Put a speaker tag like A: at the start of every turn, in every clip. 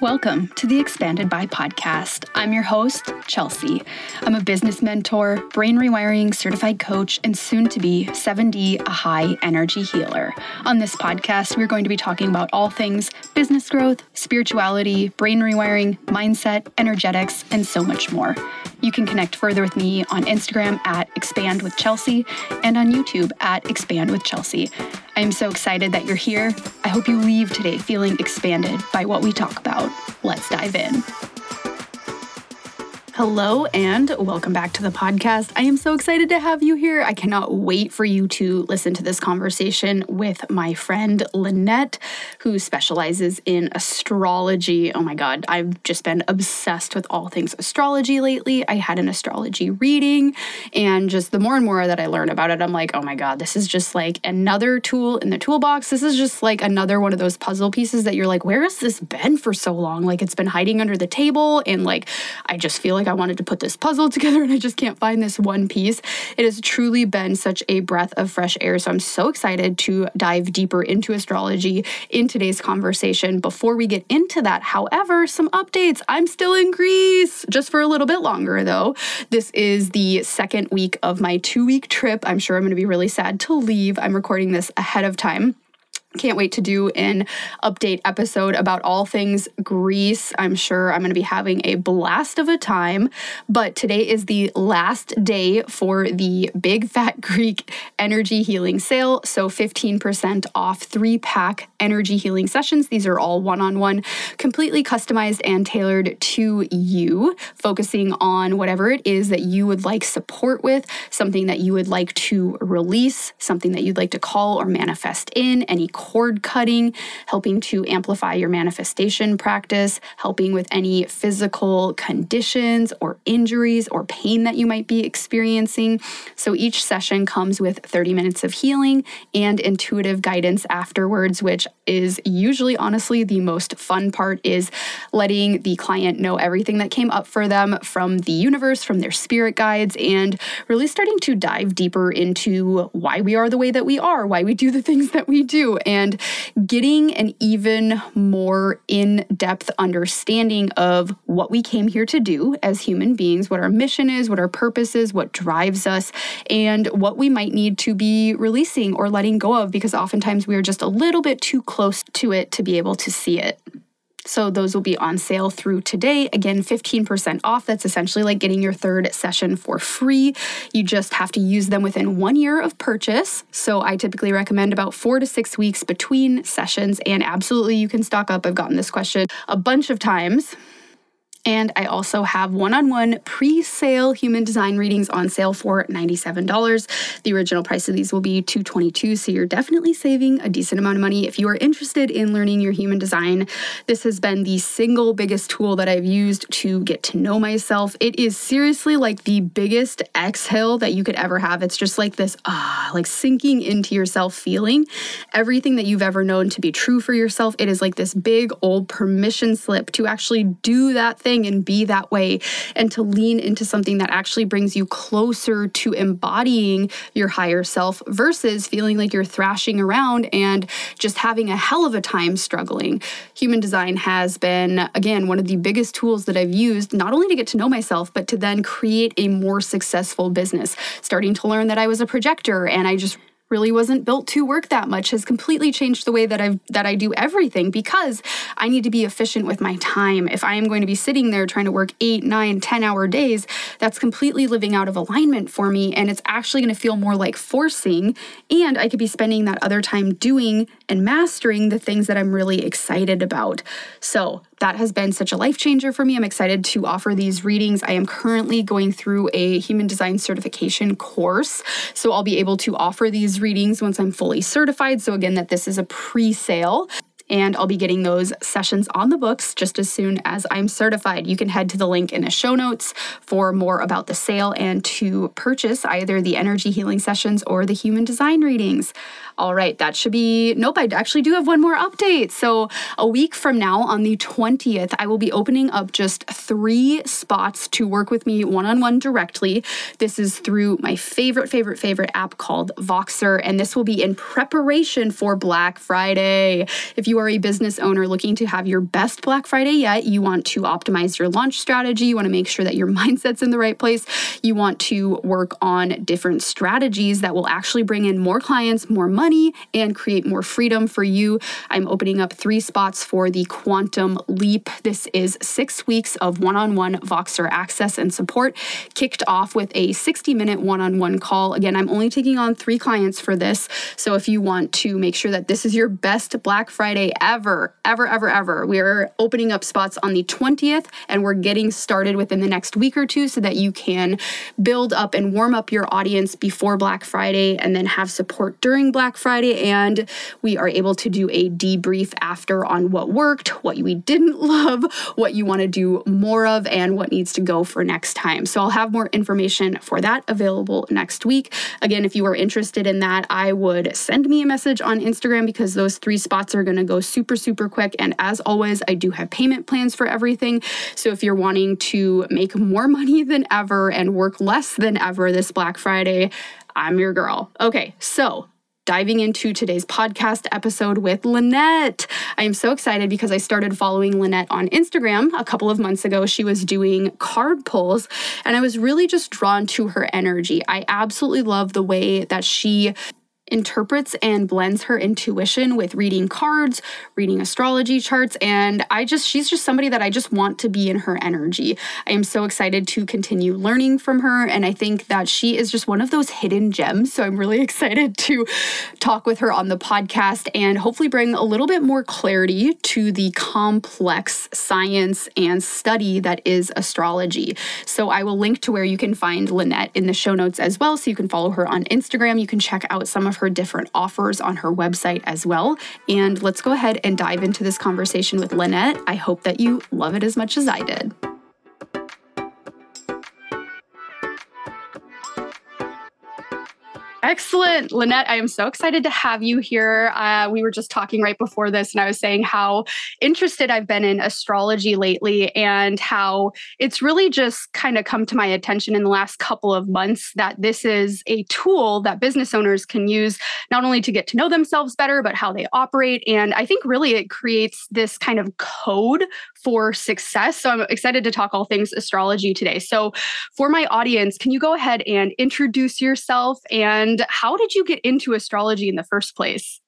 A: Welcome to the Expanded by podcast. I'm your host, Chelsea. I'm a business mentor, brain rewiring certified coach, and soon to be 7D, a high energy healer. On this podcast, we're going to be talking about all things business growth, spirituality, brain rewiring, mindset, energetics, and so much more. You can connect further with me on Instagram at Expand with Chelsea and on YouTube at Expand with Chelsea. I am so excited that you're here. I hope you leave today feeling expanded by what we talk about. Let's dive in. Hello and welcome back to the podcast. I am so excited to have you here. I cannot wait for you to listen to this conversation with my friend Lynette, who specializes in astrology. Oh my God, I've just been obsessed with all things astrology lately. I had an astrology reading, and just the more and more that I learn about it, I'm like, oh my God, this is just like another tool in the toolbox. This is just like another one of those puzzle pieces that you're like, where has this been for so long? Like it's been hiding under the table, and like I just feel like I wanted to put this puzzle together and I just can't find this one piece. It has truly been such a breath of fresh air. So I'm so excited to dive deeper into astrology in today's conversation. Before we get into that, however, some updates. I'm still in Greece just for a little bit longer though. This is the second week of my two week trip. I'm sure I'm going to be really sad to leave. I'm recording this ahead of time. Can't wait to do an update episode about all things Greece. I'm sure I'm going to be having a blast of a time. But today is the last day for the Big Fat Greek Energy Healing Sale. So 15% off three pack energy healing sessions. These are all one on one, completely customized and tailored to you, focusing on whatever it is that you would like support with, something that you would like to release, something that you'd like to call or manifest in, any cord cutting, helping to amplify your manifestation practice, helping with any physical conditions or injuries or pain that you might be experiencing. So each session comes with 30 minutes of healing and intuitive guidance afterwards, which is usually honestly the most fun part is letting the client know everything that came up for them from the universe, from their spirit guides, and really starting to dive deeper into why we are the way that we are, why we do the things that we do and getting an even more in depth understanding of what we came here to do as human beings, what our mission is, what our purpose is, what drives us, and what we might need to be releasing or letting go of because oftentimes we are just a little bit too close to it to be able to see it. So those will be on sale through today. Again, 15% off. That's essentially like getting your third session for free. You just have to use them within one year of purchase. So I typically recommend about four to six weeks between sessions. And absolutely, you can stock up. I've gotten this question a bunch of times. And I also have one on one pre sale human design readings on sale for $97. The original price of these will be 222, so you're definitely saving a decent amount of money. If you are interested in learning your human design, this has been the single biggest tool that I've used to get to know myself. It is seriously like the biggest exhale that you could ever have. It's just like this, ah, like sinking into yourself feeling. Everything that you've ever known to be true for yourself, it is like this big old permission slip to actually do that thing and be that way and to lean into something that actually brings you closer to embodying your higher self versus feeling like you're thrashing around and just having a hell of a time struggling. Human design has been, again, one of the biggest tools that I've used, not only to get to know myself, but to then create a more successful business. Starting to learn that I was a projector and I just really wasn't built to work that much has completely changed the way that I that I do everything because I need to be efficient with my time. If I am going to be sitting there trying to work eight, nine, 10 hour days, that's completely living out of alignment for me. And it's actually going to feel more like forcing. And I could be spending that other time doing and mastering the things that I'm really excited about. So that has been such a life changer for me. I'm excited to offer these readings. I am currently going through a human design certification course. So I'll be able to offer these readings once I'm fully certified. So, again, that this is a pre sale and I'll be getting those sessions on the books just as soon as I'm certified. You can head to the link in the show notes for more about the sale and to purchase either the energy healing sessions or the human design readings. All right, that should be. Nope, I actually do have one more update. So, a week from now, on the 20th, I will be opening up just three spots to work with me one on one directly. This is through my favorite, favorite, favorite app called Voxer, and this will be in preparation for Black Friday. If you are a business owner looking to have your best Black Friday yet, you want to optimize your launch strategy, you want to make sure that your mindset's in the right place, you want to work on different strategies that will actually bring in more clients, more money, and create more freedom for you. I'm opening up three spots for the Quantum Leap. This is six weeks of one on one Voxer access and support, kicked off with a 60 minute one on one call. Again, I'm only taking on three clients for this. So if you want to make sure that this is your best Black Friday ever, ever, ever, ever, we're opening up spots on the 20th and we're getting started within the next week or two so that you can build up and warm up your audience before Black Friday and then have support during Black Friday. And we are able to do a debrief after on what worked, what we didn't love, what you want to do more of, and what needs to go for next time. So I'll have more information for that available next week. Again, if you are interested in that, I would send me a message on Instagram because those three spots are going to go super, super quick. And as always, I do have payment plans for everything. So if you're wanting to make more money than ever and work less than ever this Black Friday, I'm your girl. Okay, so diving into today's podcast episode with Lynette. I am so excited because I started following Lynette on Instagram a couple of months ago. She was doing card pulls, and I was really just drawn to her energy. I absolutely love the way that she interprets and blends her intuition with reading cards, reading astrology charts, and I just, she's just somebody that I just want to be in her energy. I am so excited to continue learning from her, and I think that she is just one of those hidden gems. So I'm really excited to talk with her on the podcast and hopefully bring a little bit more clarity to the complex science and study that is astrology. So I will link to where you can find Lynette in the show notes as well. So you can follow her on Instagram. You can check out some of her different offers on her website as well. And let's go ahead and dive into this conversation with Lynette. I hope that you love it as much as I did. Excellent. Lynette, I am so excited to have you here. Uh, we were just talking right before this, and I was saying how interested I've been in astrology lately and how it's really just kind of come to my attention in the last couple of months that this is a tool that business owners can use not only to get to know themselves better, but how they operate. And I think really it creates this kind of code for success. So I'm excited to talk all things astrology today. So, for my audience, can you go ahead and introduce yourself and how did you get into astrology in the first place?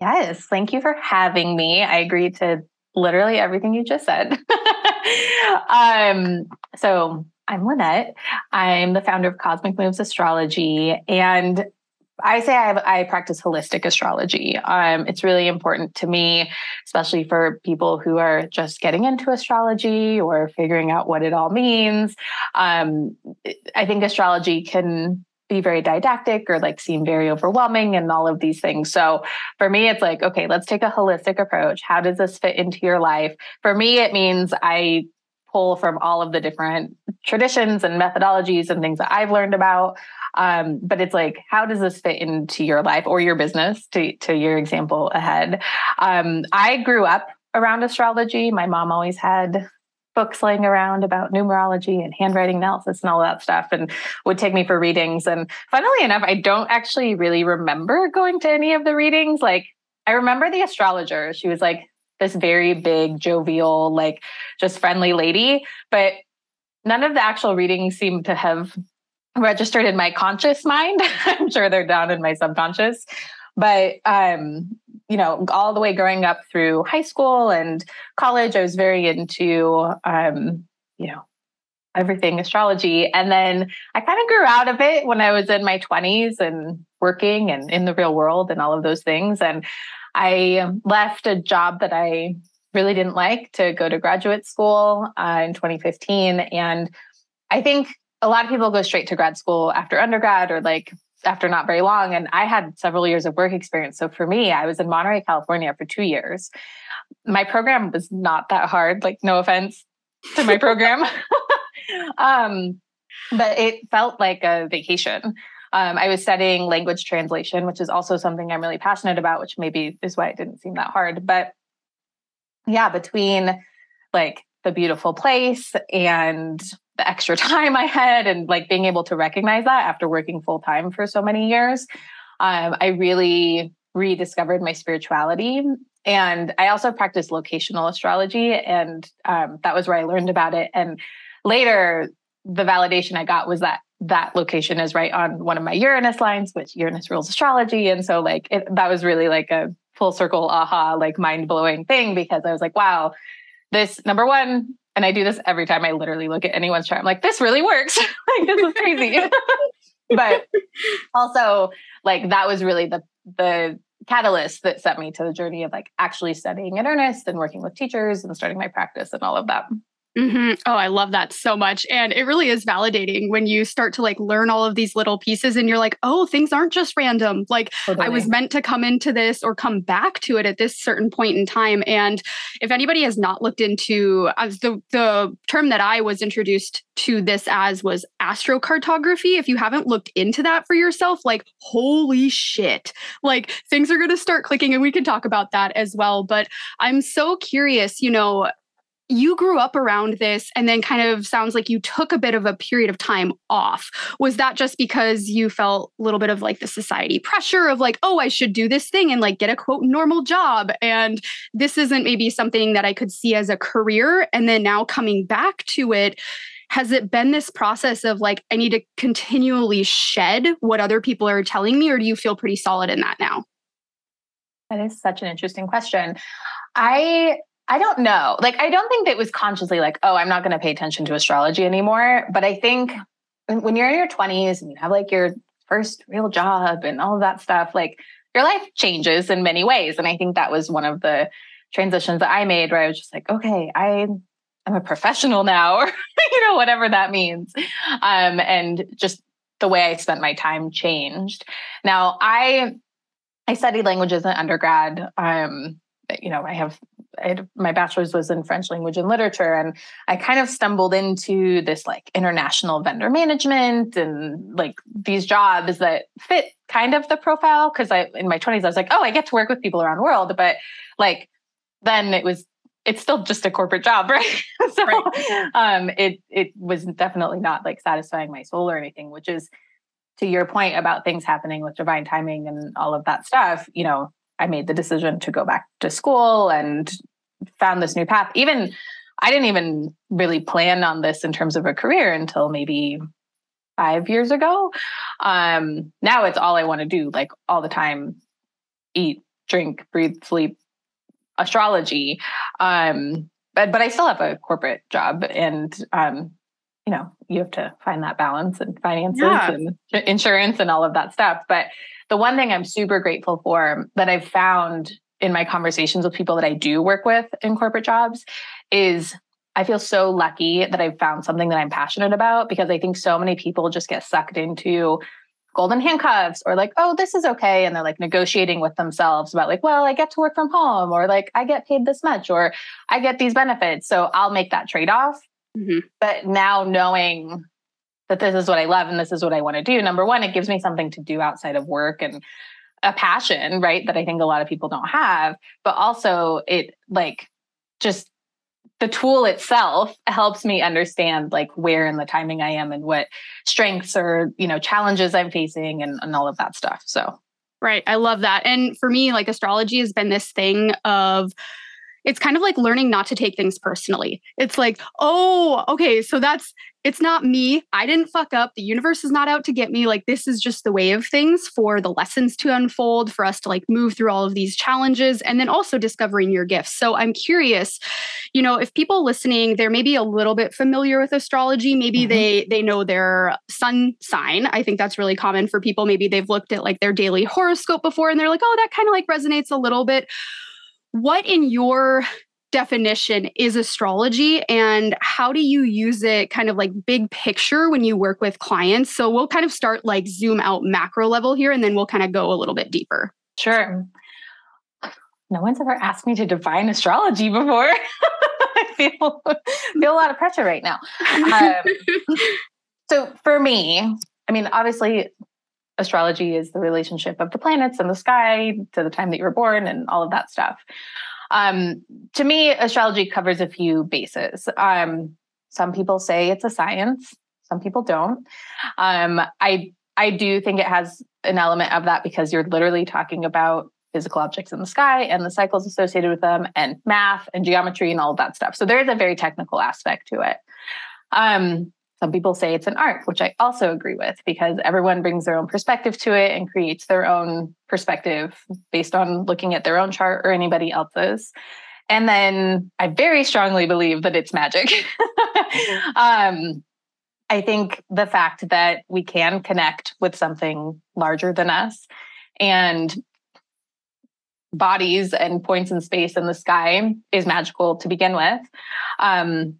B: Yes, thank you for having me. I agree to literally everything you just said. um, so I'm Lynette. I'm the founder of Cosmic Moves Astrology, and I say I, I practice holistic astrology. Um, it's really important to me, especially for people who are just getting into astrology or figuring out what it all means. Um, I think astrology can be very didactic or like seem very overwhelming and all of these things. So for me, it's like, okay, let's take a holistic approach. How does this fit into your life? For me, it means I pull from all of the different traditions and methodologies and things that I've learned about. Um, but it's like, how does this fit into your life or your business? To to your example ahead, um, I grew up around astrology. My mom always had books laying around about numerology and handwriting analysis and all that stuff and would take me for readings. And funnily enough, I don't actually really remember going to any of the readings. Like, I remember the astrologer. She was like this very big, jovial, like just friendly lady. But none of the actual readings seem to have registered in my conscious mind. I'm sure they're down in my subconscious. But um, you know, all the way growing up through high school and college, I was very into, um, you know, everything astrology. And then I kind of grew out of it when I was in my 20s and working and in the real world and all of those things. And I left a job that I really didn't like to go to graduate school uh, in 2015. And I think a lot of people go straight to grad school after undergrad or like after not very long. And I had several years of work experience. So for me, I was in Monterey, California for two years. My program was not that hard, like, no offense to my program. um, but it felt like a vacation. Um, I was studying language translation, which is also something I'm really passionate about, which maybe is why it didn't seem that hard. But yeah, between like the beautiful place and the extra time I had and like being able to recognize that after working full time for so many years, um, I really rediscovered my spirituality and I also practiced locational astrology, and um, that was where I learned about it. And later, the validation I got was that that location is right on one of my Uranus lines, which Uranus rules astrology. And so, like, it, that was really like a full circle aha, like mind blowing thing because I was like, wow, this number one, and I do this every time I literally look at anyone's chart. I'm like, this really works. like, this is crazy. but also, like, that was really the the catalyst that set me to the journey of like actually studying in earnest and working with teachers and starting my practice and all of that.
A: Mm-hmm. Oh, I love that so much. And it really is validating when you start to like learn all of these little pieces and you're like, oh, things aren't just random. Like totally. I was meant to come into this or come back to it at this certain point in time. And if anybody has not looked into as the the term that I was introduced to this as was astrocartography. If you haven't looked into that for yourself, like holy shit. Like things are gonna start clicking and we can talk about that as well. But I'm so curious, you know, you grew up around this and then kind of sounds like you took a bit of a period of time off. Was that just because you felt a little bit of like the society pressure of like, oh, I should do this thing and like get a quote normal job? And this isn't maybe something that I could see as a career. And then now coming back to it, has it been this process of like, I need to continually shed what other people are telling me, or do you feel pretty solid in that now?
B: That is such an interesting question. I I don't know. Like, I don't think that it was consciously like, oh, I'm not going to pay attention to astrology anymore. But I think when you're in your 20s and you have like your first real job and all of that stuff, like your life changes in many ways. And I think that was one of the transitions that I made where I was just like, okay, I I'm a professional now, or you know, whatever that means. Um, and just the way I spent my time changed. Now I I studied languages in undergrad. Um, you know, I have had, my bachelor's was in French language and literature, and I kind of stumbled into this like international vendor management and like these jobs that fit kind of the profile. Because I in my twenties, I was like, oh, I get to work with people around the world, but like then it was it's still just a corporate job, right? so right. um it it was definitely not like satisfying my soul or anything, which is to your point about things happening with divine timing and all of that stuff, you know, I made the decision to go back to school and found this new path. Even I didn't even really plan on this in terms of a career until maybe five years ago. Um, now it's all I want to do, like all the time eat, drink, breathe, sleep, astrology. Um, but but I still have a corporate job and um, you know, you have to find that balance and finances yeah. and insurance and all of that stuff. But the one thing I'm super grateful for that I've found in my conversations with people that I do work with in corporate jobs is I feel so lucky that I've found something that I'm passionate about because I think so many people just get sucked into golden handcuffs or like, oh, this is okay. And they're like negotiating with themselves about like, well, I get to work from home or like I get paid this much or I get these benefits. So I'll make that trade off. Mm-hmm. But now knowing that this is what I love and this is what I want to do. Number one, it gives me something to do outside of work and a passion, right? That I think a lot of people don't have. But also, it like just the tool itself helps me understand like where in the timing I am and what strengths or, you know, challenges I'm facing and, and all of that stuff. So,
A: right. I love that. And for me, like astrology has been this thing of, it's kind of like learning not to take things personally. It's like, oh, okay, so that's it's not me. I didn't fuck up. The universe is not out to get me. Like, this is just the way of things for the lessons to unfold, for us to like move through all of these challenges, and then also discovering your gifts. So, I'm curious, you know, if people listening, they're maybe a little bit familiar with astrology, maybe mm-hmm. they they know their sun sign. I think that's really common for people. Maybe they've looked at like their daily horoscope before and they're like, oh, that kind of like resonates a little bit. What in your definition is astrology and how do you use it kind of like big picture when you work with clients? So we'll kind of start like zoom out macro level here and then we'll kind of go a little bit deeper.
B: Sure. No one's ever asked me to define astrology before. I feel, feel a lot of pressure right now. Um, so for me, I mean, obviously, astrology is the relationship of the planets and the sky to the time that you were born and all of that stuff. Um, to me, astrology covers a few bases. Um, some people say it's a science, some people don't. Um, I I do think it has an element of that because you're literally talking about physical objects in the sky and the cycles associated with them and math and geometry and all of that stuff. So there is a very technical aspect to it. Um, some people say it's an art, which I also agree with because everyone brings their own perspective to it and creates their own perspective based on looking at their own chart or anybody else's. And then I very strongly believe that it's magic. um, I think the fact that we can connect with something larger than us and bodies and points in space in the sky is magical to begin with. Um,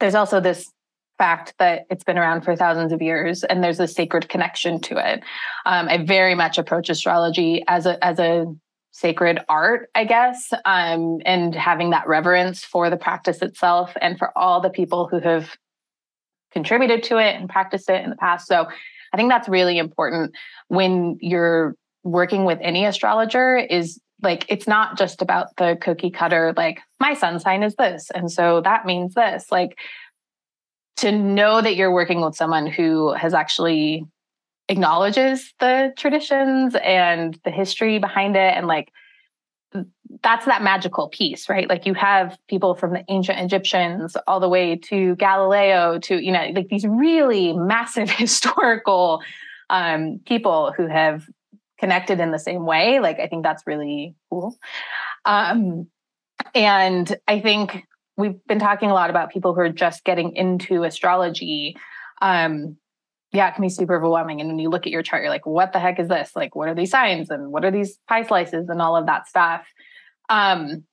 B: there's also this fact that it's been around for thousands of years and there's a sacred connection to it. Um, I very much approach astrology as a as a sacred art, I guess, um, and having that reverence for the practice itself and for all the people who have contributed to it and practiced it in the past. So I think that's really important when you're working with any astrologer is like it's not just about the cookie cutter like my sun sign is this and so that means this like to know that you're working with someone who has actually acknowledges the traditions and the history behind it and like that's that magical piece right? Like you have people from the ancient egyptians all the way to galileo to you know like these really massive historical um, people who have connected in the same way. Like i think that's really cool. Um, and i think we've been talking a lot about people who are just getting into astrology um, yeah, it can be super overwhelming. And when you look at your chart, you're like, what the heck is this? Like, what are these signs and what are these pie slices and all of that stuff? Um,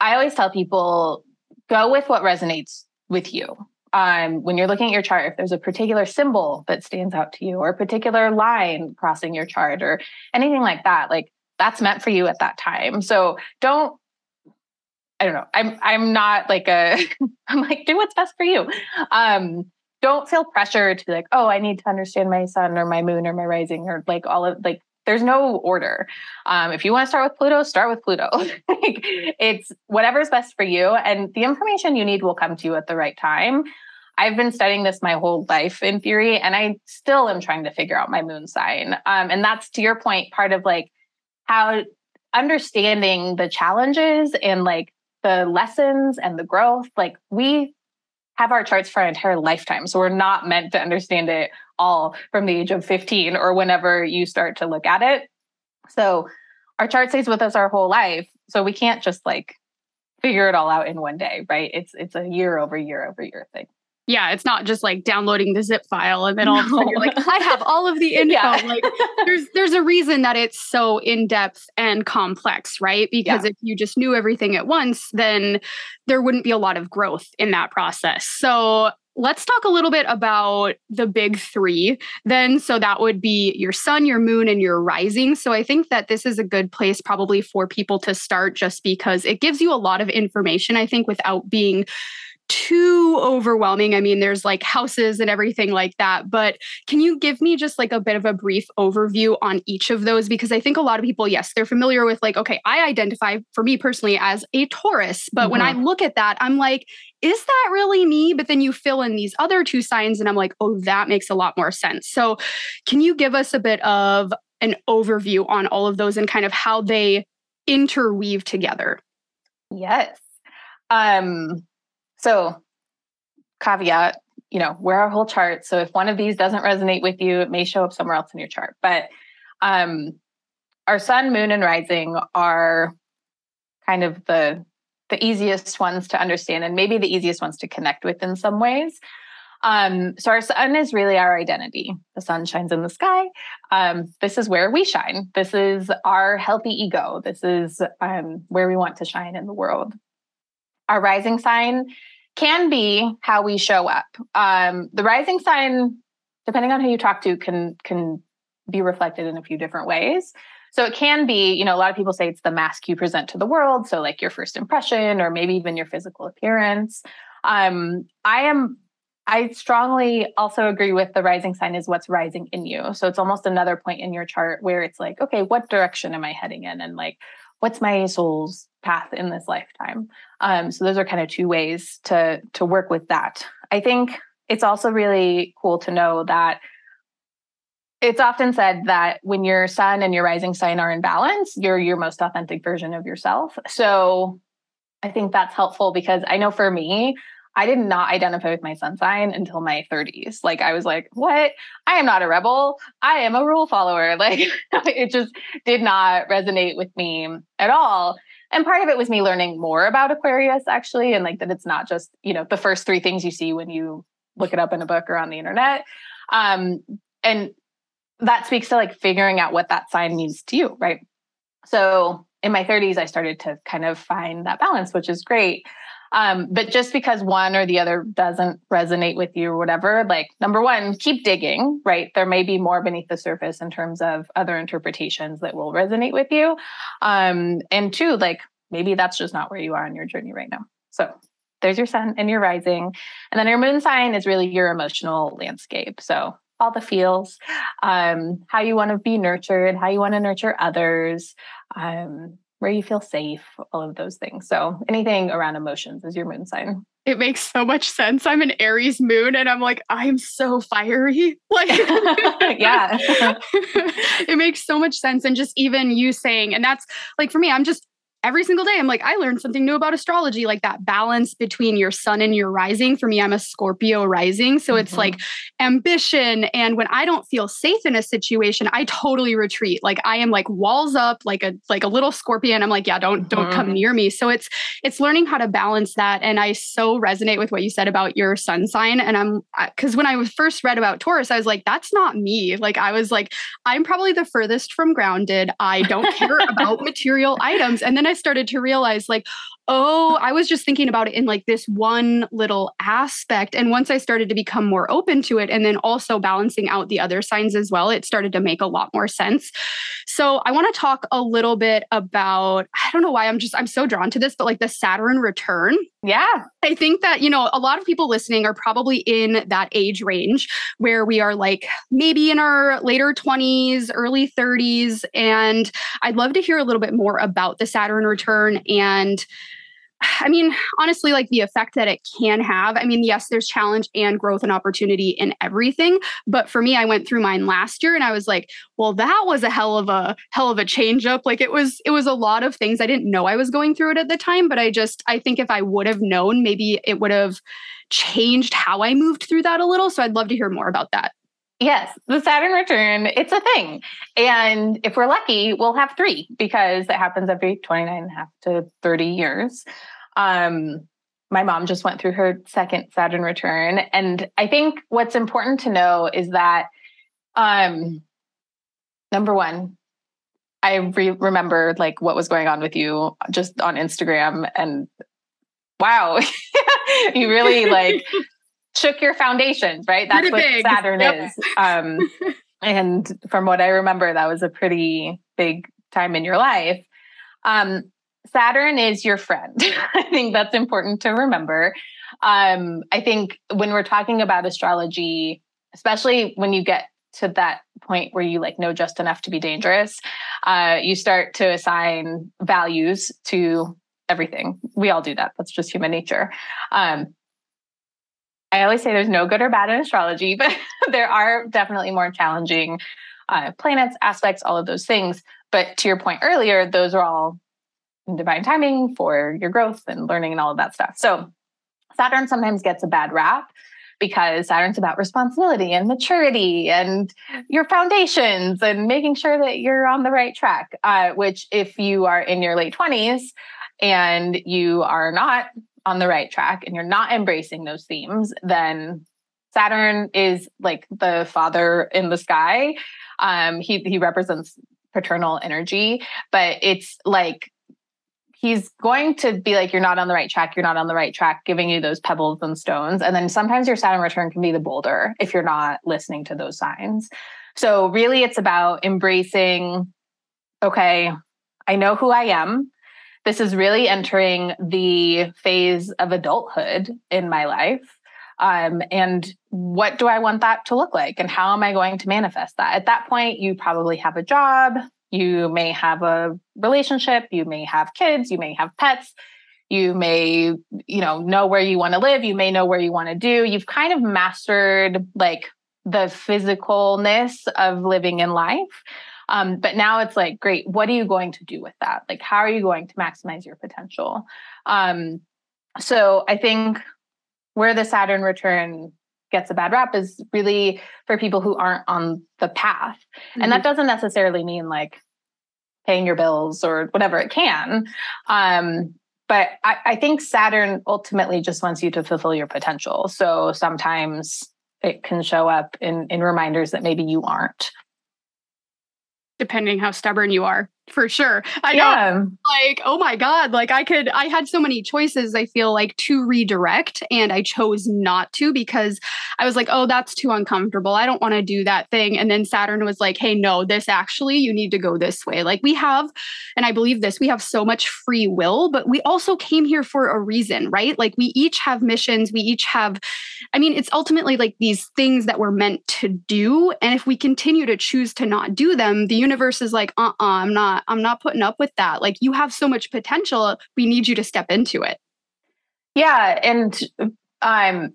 B: I always tell people go with what resonates with you. Um, when you're looking at your chart, if there's a particular symbol that stands out to you or a particular line crossing your chart or anything like that, like that's meant for you at that time. So don't I don't know. I'm I'm not like a I'm like do what's best for you. Um don't feel pressure to be like, oh, I need to understand my sun or my moon or my rising or like all of like there's no order. Um, if you want to start with Pluto, start with Pluto. like, it's whatever's best for you. And the information you need will come to you at the right time. I've been studying this my whole life in theory, and I still am trying to figure out my moon sign. Um, and that's to your point, part of like how understanding the challenges and like the lessons and the growth. Like we have our charts for our entire lifetime. So we're not meant to understand it all from the age of 15 or whenever you start to look at it. So our chart stays with us our whole life. So we can't just like figure it all out in one day, right? It's it's a year over year over year thing.
A: Yeah, it's not just like downloading the zip file and then all of a sudden you're like, I have all of the info. Yeah. like there's there's a reason that it's so in-depth and complex, right? Because yeah. if you just knew everything at once, then there wouldn't be a lot of growth in that process. So let's talk a little bit about the big three then. So that would be your sun, your moon, and your rising. So I think that this is a good place probably for people to start just because it gives you a lot of information, I think, without being too overwhelming. I mean, there's like houses and everything like that. But can you give me just like a bit of a brief overview on each of those? Because I think a lot of people, yes, they're familiar with like, okay, I identify for me personally as a Taurus. But mm-hmm. when I mm-hmm. look at that, I'm like, is that really me? But then you fill in these other two signs, and I'm like, oh, that makes a lot more sense. So can you give us a bit of an overview on all of those and kind of how they interweave together?
B: Yes. Um, so, caveat, you know, we're our whole chart. So if one of these doesn't resonate with you, it may show up somewhere else in your chart. But um, our sun, moon, and rising are kind of the the easiest ones to understand and maybe the easiest ones to connect with in some ways. Um, so our sun is really our identity. The sun shines in the sky. Um, this is where we shine. This is our healthy ego. This is um, where we want to shine in the world. Our rising sign can be how we show up. Um, the rising sign, depending on who you talk to, can can be reflected in a few different ways. So it can be, you know, a lot of people say it's the mask you present to the world. So like your first impression, or maybe even your physical appearance. Um, I am. I strongly also agree with the rising sign is what's rising in you. So it's almost another point in your chart where it's like, okay, what direction am I heading in? And like, what's my soul's path in this lifetime um, so those are kind of two ways to to work with that i think it's also really cool to know that it's often said that when your sun and your rising sign are in balance, you're your most authentic version of yourself. So I think that's helpful because I know for me, I did not identify with my sun sign until my 30s. Like I was like, what? I am not a rebel. I am a rule follower. Like it just did not resonate with me at all. And part of it was me learning more about Aquarius actually and like that it's not just, you know, the first three things you see when you look it up in a book or on the internet. Um and that speaks to like figuring out what that sign means to you, right? So in my 30s, I started to kind of find that balance, which is great. Um, but just because one or the other doesn't resonate with you or whatever, like number one, keep digging, right? There may be more beneath the surface in terms of other interpretations that will resonate with you. Um, and two, like maybe that's just not where you are on your journey right now. So there's your sun and your rising. And then your moon sign is really your emotional landscape. So all the feels, um, how you want to be nurtured, how you want to nurture others, um, where you feel safe, all of those things. So anything around emotions is your moon sign.
A: It makes so much sense. I'm an Aries moon and I'm like, I'm so fiery. Like,
B: yeah,
A: it makes so much sense. And just even you saying, and that's like for me, I'm just every single day I'm like, I learned something new about astrology, like that balance between your sun and your rising. For me, I'm a Scorpio rising. So mm-hmm. it's like ambition. And when I don't feel safe in a situation, I totally retreat. Like I am like walls up, like a like a little scorpion. I'm like, yeah, don't don't mm-hmm. come near me. So it's it's learning how to balance that. And I so resonate with what you said about your sun sign. And I'm because when I was first read about Taurus, I was like, that's not me. Like I was like, I'm probably the furthest from grounded. I don't care about material items. And then I started to realize like oh, I was just thinking about it in like this one little aspect. And once I started to become more open to it and then also balancing out the other signs as well, it started to make a lot more sense. So I want to talk a little bit about, I don't know why I'm just, I'm so drawn to this, but like the Saturn return.
B: Yeah.
A: I think that, you know, a lot of people listening are probably in that age range where we are like maybe in our later 20s, early 30s. And I'd love to hear a little bit more about the Saturn return and I mean, honestly, like the effect that it can have. I mean, yes, there's challenge and growth and opportunity in everything. But for me, I went through mine last year and I was like, well, that was a hell of a hell of a change up. Like it was, it was a lot of things. I didn't know I was going through it at the time, but I just, I think if I would have known, maybe it would have changed how I moved through that a little. So I'd love to hear more about that.
B: Yes, the Saturn return, it's a thing. And if we're lucky, we'll have three because it happens every 29 and a half to 30 years. Um, my mom just went through her second Saturn return. And I think what's important to know is that, um, number one, I re- remember like what was going on with you just on Instagram and wow, you really like shook your foundations, right? That's what big. Saturn yep. is. Um, and from what I remember, that was a pretty big time in your life. Um, Saturn is your friend. I think that's important to remember. Um, I think when we're talking about astrology, especially when you get to that point where you like know just enough to be dangerous, uh, you start to assign values to everything. We all do that. That's just human nature. Um, I always say there's no good or bad in astrology, but there are definitely more challenging uh, planets, aspects, all of those things. But to your point earlier, those are all divine timing for your growth and learning and all of that stuff. So Saturn sometimes gets a bad rap because Saturn's about responsibility and maturity and your foundations and making sure that you're on the right track. Uh, which, if you are in your late 20s and you are not on the right track and you're not embracing those themes, then Saturn is like the father in the sky. Um, he he represents paternal energy, but it's like he's going to be like, you're not on the right track, you're not on the right track, giving you those pebbles and stones. And then sometimes your Saturn return can be the boulder if you're not listening to those signs. So, really, it's about embracing, okay, I know who I am this is really entering the phase of adulthood in my life. Um, and what do I want that to look like? And how am I going to manifest that? At that point, you probably have a job, you may have a relationship, you may have kids, you may have pets, you may, you know, know where you want to live, you may know where you want to do. You've kind of mastered like the physicalness of living in life. Um, but now it's like, great, what are you going to do with that? Like, how are you going to maximize your potential? Um, so I think where the Saturn return gets a bad rap is really for people who aren't on the path. Mm-hmm. And that mm-hmm. doesn't necessarily mean like paying your bills or whatever it can. Um, but I, I think Saturn ultimately just wants you to fulfill your potential. So sometimes it can show up in, in reminders that maybe you aren't.
A: Depending how stubborn you are for sure. I know. Yeah. Like, oh my God. Like, I could, I had so many choices, I feel like, to redirect, and I chose not to because I was like, oh, that's too uncomfortable. I don't want to do that thing. And then Saturn was like, hey, no, this actually, you need to go this way. Like, we have, and I believe this, we have so much free will, but we also came here for a reason, right? Like, we each have missions. We each have, I mean, it's ultimately like these things that we're meant to do. And if we continue to choose to not do them, the universe is like, uh uh-uh, uh, i am not not i'm not putting up with that. Like you have so much potential we need you to step into it.
B: Yeah and um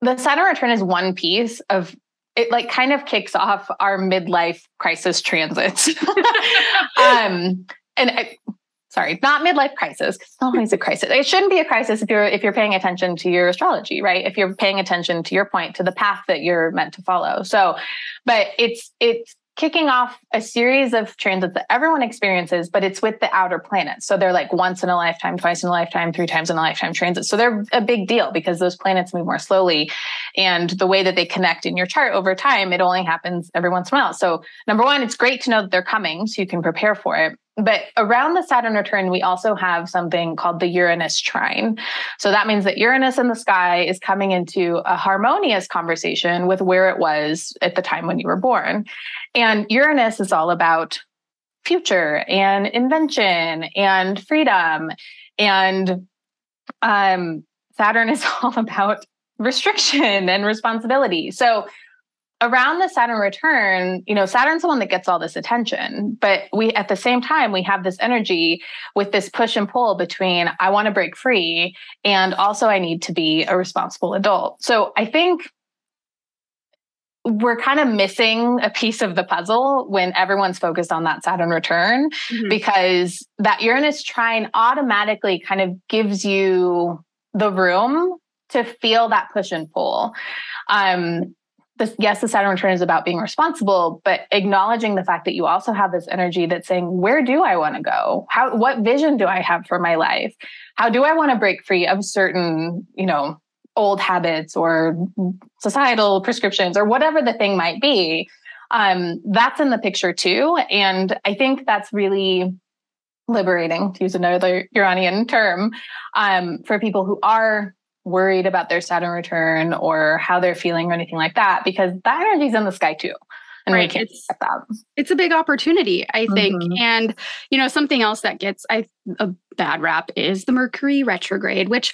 B: the saturn return is one piece of it like kind of kicks off our midlife crisis transits. Um and I, sorry not midlife crisis because it's always a crisis. It shouldn't be a crisis if you're if you're paying attention to your astrology right? If you're paying attention to your point to the path that you're meant to follow. So but it's it's kicking off a series of transits that everyone experiences, but it's with the outer planets. So they're like once in a lifetime, twice in a lifetime, three times in a lifetime transits. So they're a big deal because those planets move more slowly. And the way that they connect in your chart over time, it only happens every once in a while. So, number one, it's great to know that they're coming so you can prepare for it. But around the Saturn return, we also have something called the Uranus trine. So that means that Uranus in the sky is coming into a harmonious conversation with where it was at the time when you were born. And Uranus is all about future and invention and freedom. And um, Saturn is all about restriction and responsibility. So around the Saturn return, you know, Saturn's the one that gets all this attention, but we at the same time we have this energy with this push and pull between I want to break free and also I need to be a responsible adult. So I think we're kind of missing a piece of the puzzle when everyone's focused on that Saturn return mm-hmm. because that Uranus trine automatically kind of gives you the room to feel that push and pull. Um, this, yes, the Saturn return is about being responsible, but acknowledging the fact that you also have this energy that's saying, where do I want to go? How, what vision do I have for my life? How do I want to break free of certain, you know, old habits or societal prescriptions or whatever the thing might be? Um, that's in the picture too. And I think that's really liberating to use another Uranian term um, for people who are worried about their Saturn return or how they're feeling or anything like that, because that energy's in the sky too. And right. we can't it's, that.
A: It's a big opportunity, I think. Mm-hmm. And, you know, something else that gets I a bad rap is the Mercury retrograde, which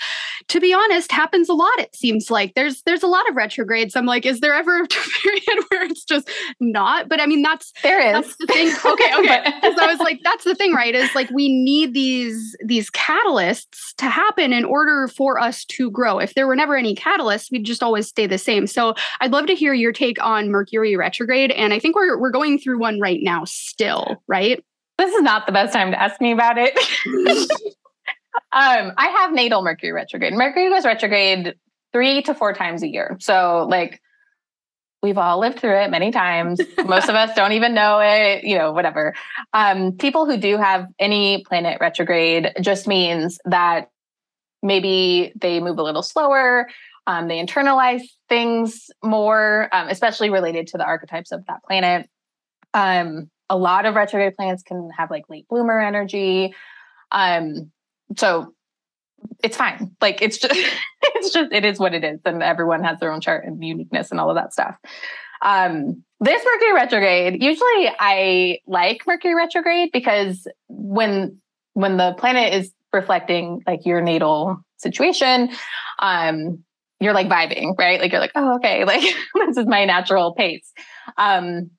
A: to be honest happens a lot. It seems like there's there's a lot of retrogrades. I'm like, is there ever a period where it's just not? But I mean, that's
B: there is
A: that's the thing. Okay, okay. Because I was like, that's the thing, right? Is like we need these these catalysts to happen in order for us to grow. If there were never any catalysts, we'd just always stay the same. So I'd love to hear your take on Mercury retrograde, and I think we're we're going through one right now still, right?
B: This is not the best time to ask me about it. um, I have natal Mercury retrograde. Mercury goes retrograde three to four times a year. So, like, we've all lived through it many times. Most of us don't even know it, you know, whatever. Um, people who do have any planet retrograde just means that maybe they move a little slower. Um, they internalize things more, um, especially related to the archetypes of that planet. Um, a lot of retrograde planets can have like late bloomer energy. Um, so it's fine. Like it's just it's just it is what it is, and everyone has their own chart and uniqueness and all of that stuff. Um, this Mercury retrograde, usually I like Mercury retrograde because when when the planet is reflecting like your natal situation, um, you're like vibing, right? Like you're like, oh, okay, like this is my natural pace. Um,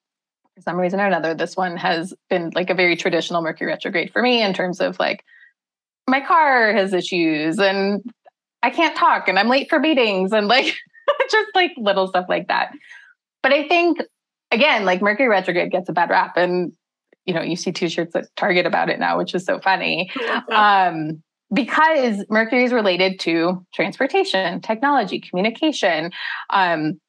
B: for some reason or another, this one has been like a very traditional Mercury retrograde for me in terms of like my car has issues and I can't talk and I'm late for meetings and like just like little stuff like that. but I think again, like Mercury retrograde gets a bad rap, and you know, you see t-shirts at Target about it now, which is so funny. Um, because Mercury is related to transportation, technology, communication, um,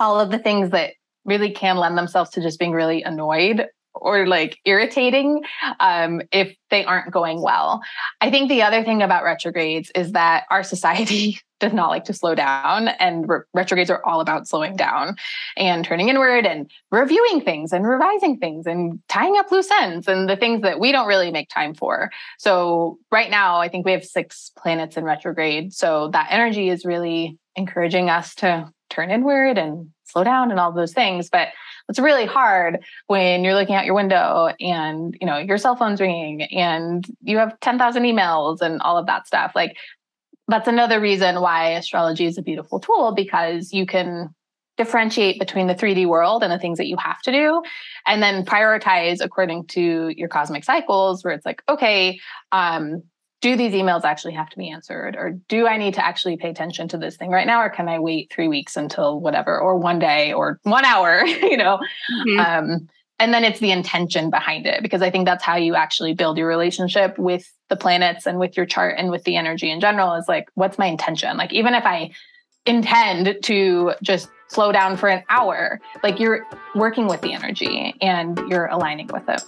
B: all of the things that really can lend themselves to just being really annoyed or like irritating um, if they aren't going well. I think the other thing about retrogrades is that our society does not like to slow down, and re- retrogrades are all about slowing down and turning inward and reviewing things and revising things and tying up loose ends and the things that we don't really make time for. So, right now, I think we have six planets in retrograde. So, that energy is really encouraging us to turn inward and slow down and all those things. But it's really hard when you're looking out your window and you know your cell phone's ringing and you have 10,000 emails and all of that stuff. Like that's another reason why astrology is a beautiful tool because you can differentiate between the 3D world and the things that you have to do, and then prioritize according to your cosmic cycles, where it's like, okay, um, do these emails actually have to be answered? Or do I need to actually pay attention to this thing right now? Or can I wait three weeks until whatever, or one day, or one hour, you know? Mm-hmm. Um, and then it's the intention behind it, because I think that's how you actually build your relationship with the planets and with your chart and with the energy in general is like, what's my intention? Like, even if I intend to just slow down for an hour, like you're working with the energy and you're aligning with it.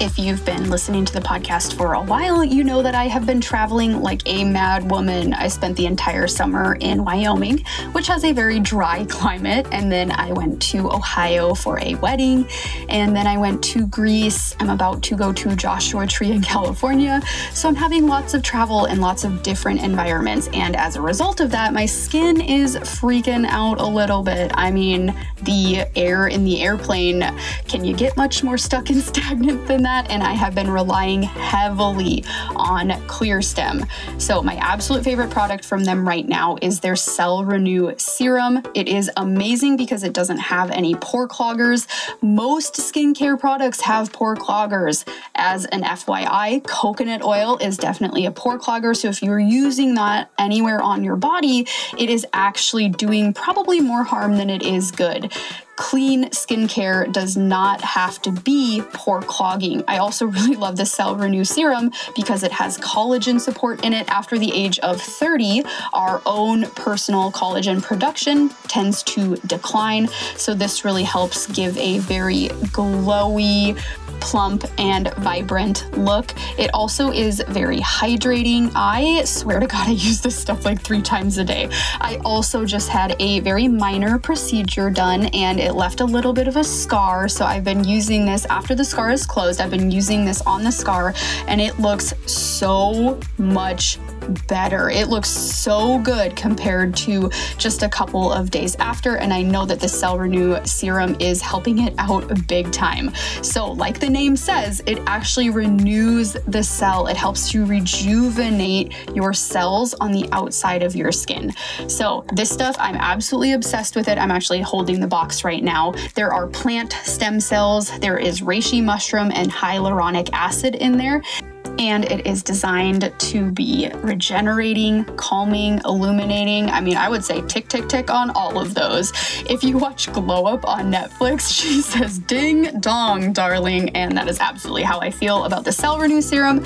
A: If you've been listening to the podcast for a while, you know that I have been traveling like a mad woman. I spent the entire summer in Wyoming, which has a very dry climate, and then I went to Ohio for a wedding, and then I went to Greece. I'm about to go to Joshua Tree in California. So I'm having lots of travel and lots of different environments, and as a result of that, my skin is freaking out a little bit. I mean, the air in the airplane, can you get much more stuck and stagnant than that? That, and I have been relying heavily on ClearStem. So, my absolute favorite product from them right now is their Cell Renew Serum. It is amazing because it doesn't have any pore cloggers. Most skincare products have pore cloggers. As an FYI, coconut oil is definitely a pore clogger. So, if you're using that anywhere on your body, it is actually doing probably more harm than it is good clean skincare does not have to be pore clogging. I also really love the Cell Renew Serum because it has collagen support in it after the age of 30. Our own personal collagen production tends to decline. So, this really helps give a very glowy, plump and vibrant look. It also is very hydrating. I swear to God, I use this stuff like three times a day. I also just had a very minor procedure done and it left a little bit of a scar. So I've been using this after the scar is closed. I've been using this on the scar and it looks so much better. It looks so good compared to just a couple of days after. And I know that the Cell Renew serum is helping it out big time. So, like the name says, it actually renews the cell, it helps to rejuvenate your cells on the outside of your skin. So, this stuff, I'm absolutely obsessed with it. I'm actually holding the box right now. There are plant stem cells, there is reishi mushroom and hyaluronic acid in there and it is designed to be regenerating, calming, illuminating. I mean, I would say tick, tick, tick on all of those. If you watch Glow Up on Netflix, she says ding dong, darling, and that is absolutely how I feel about the Cell Renew Serum.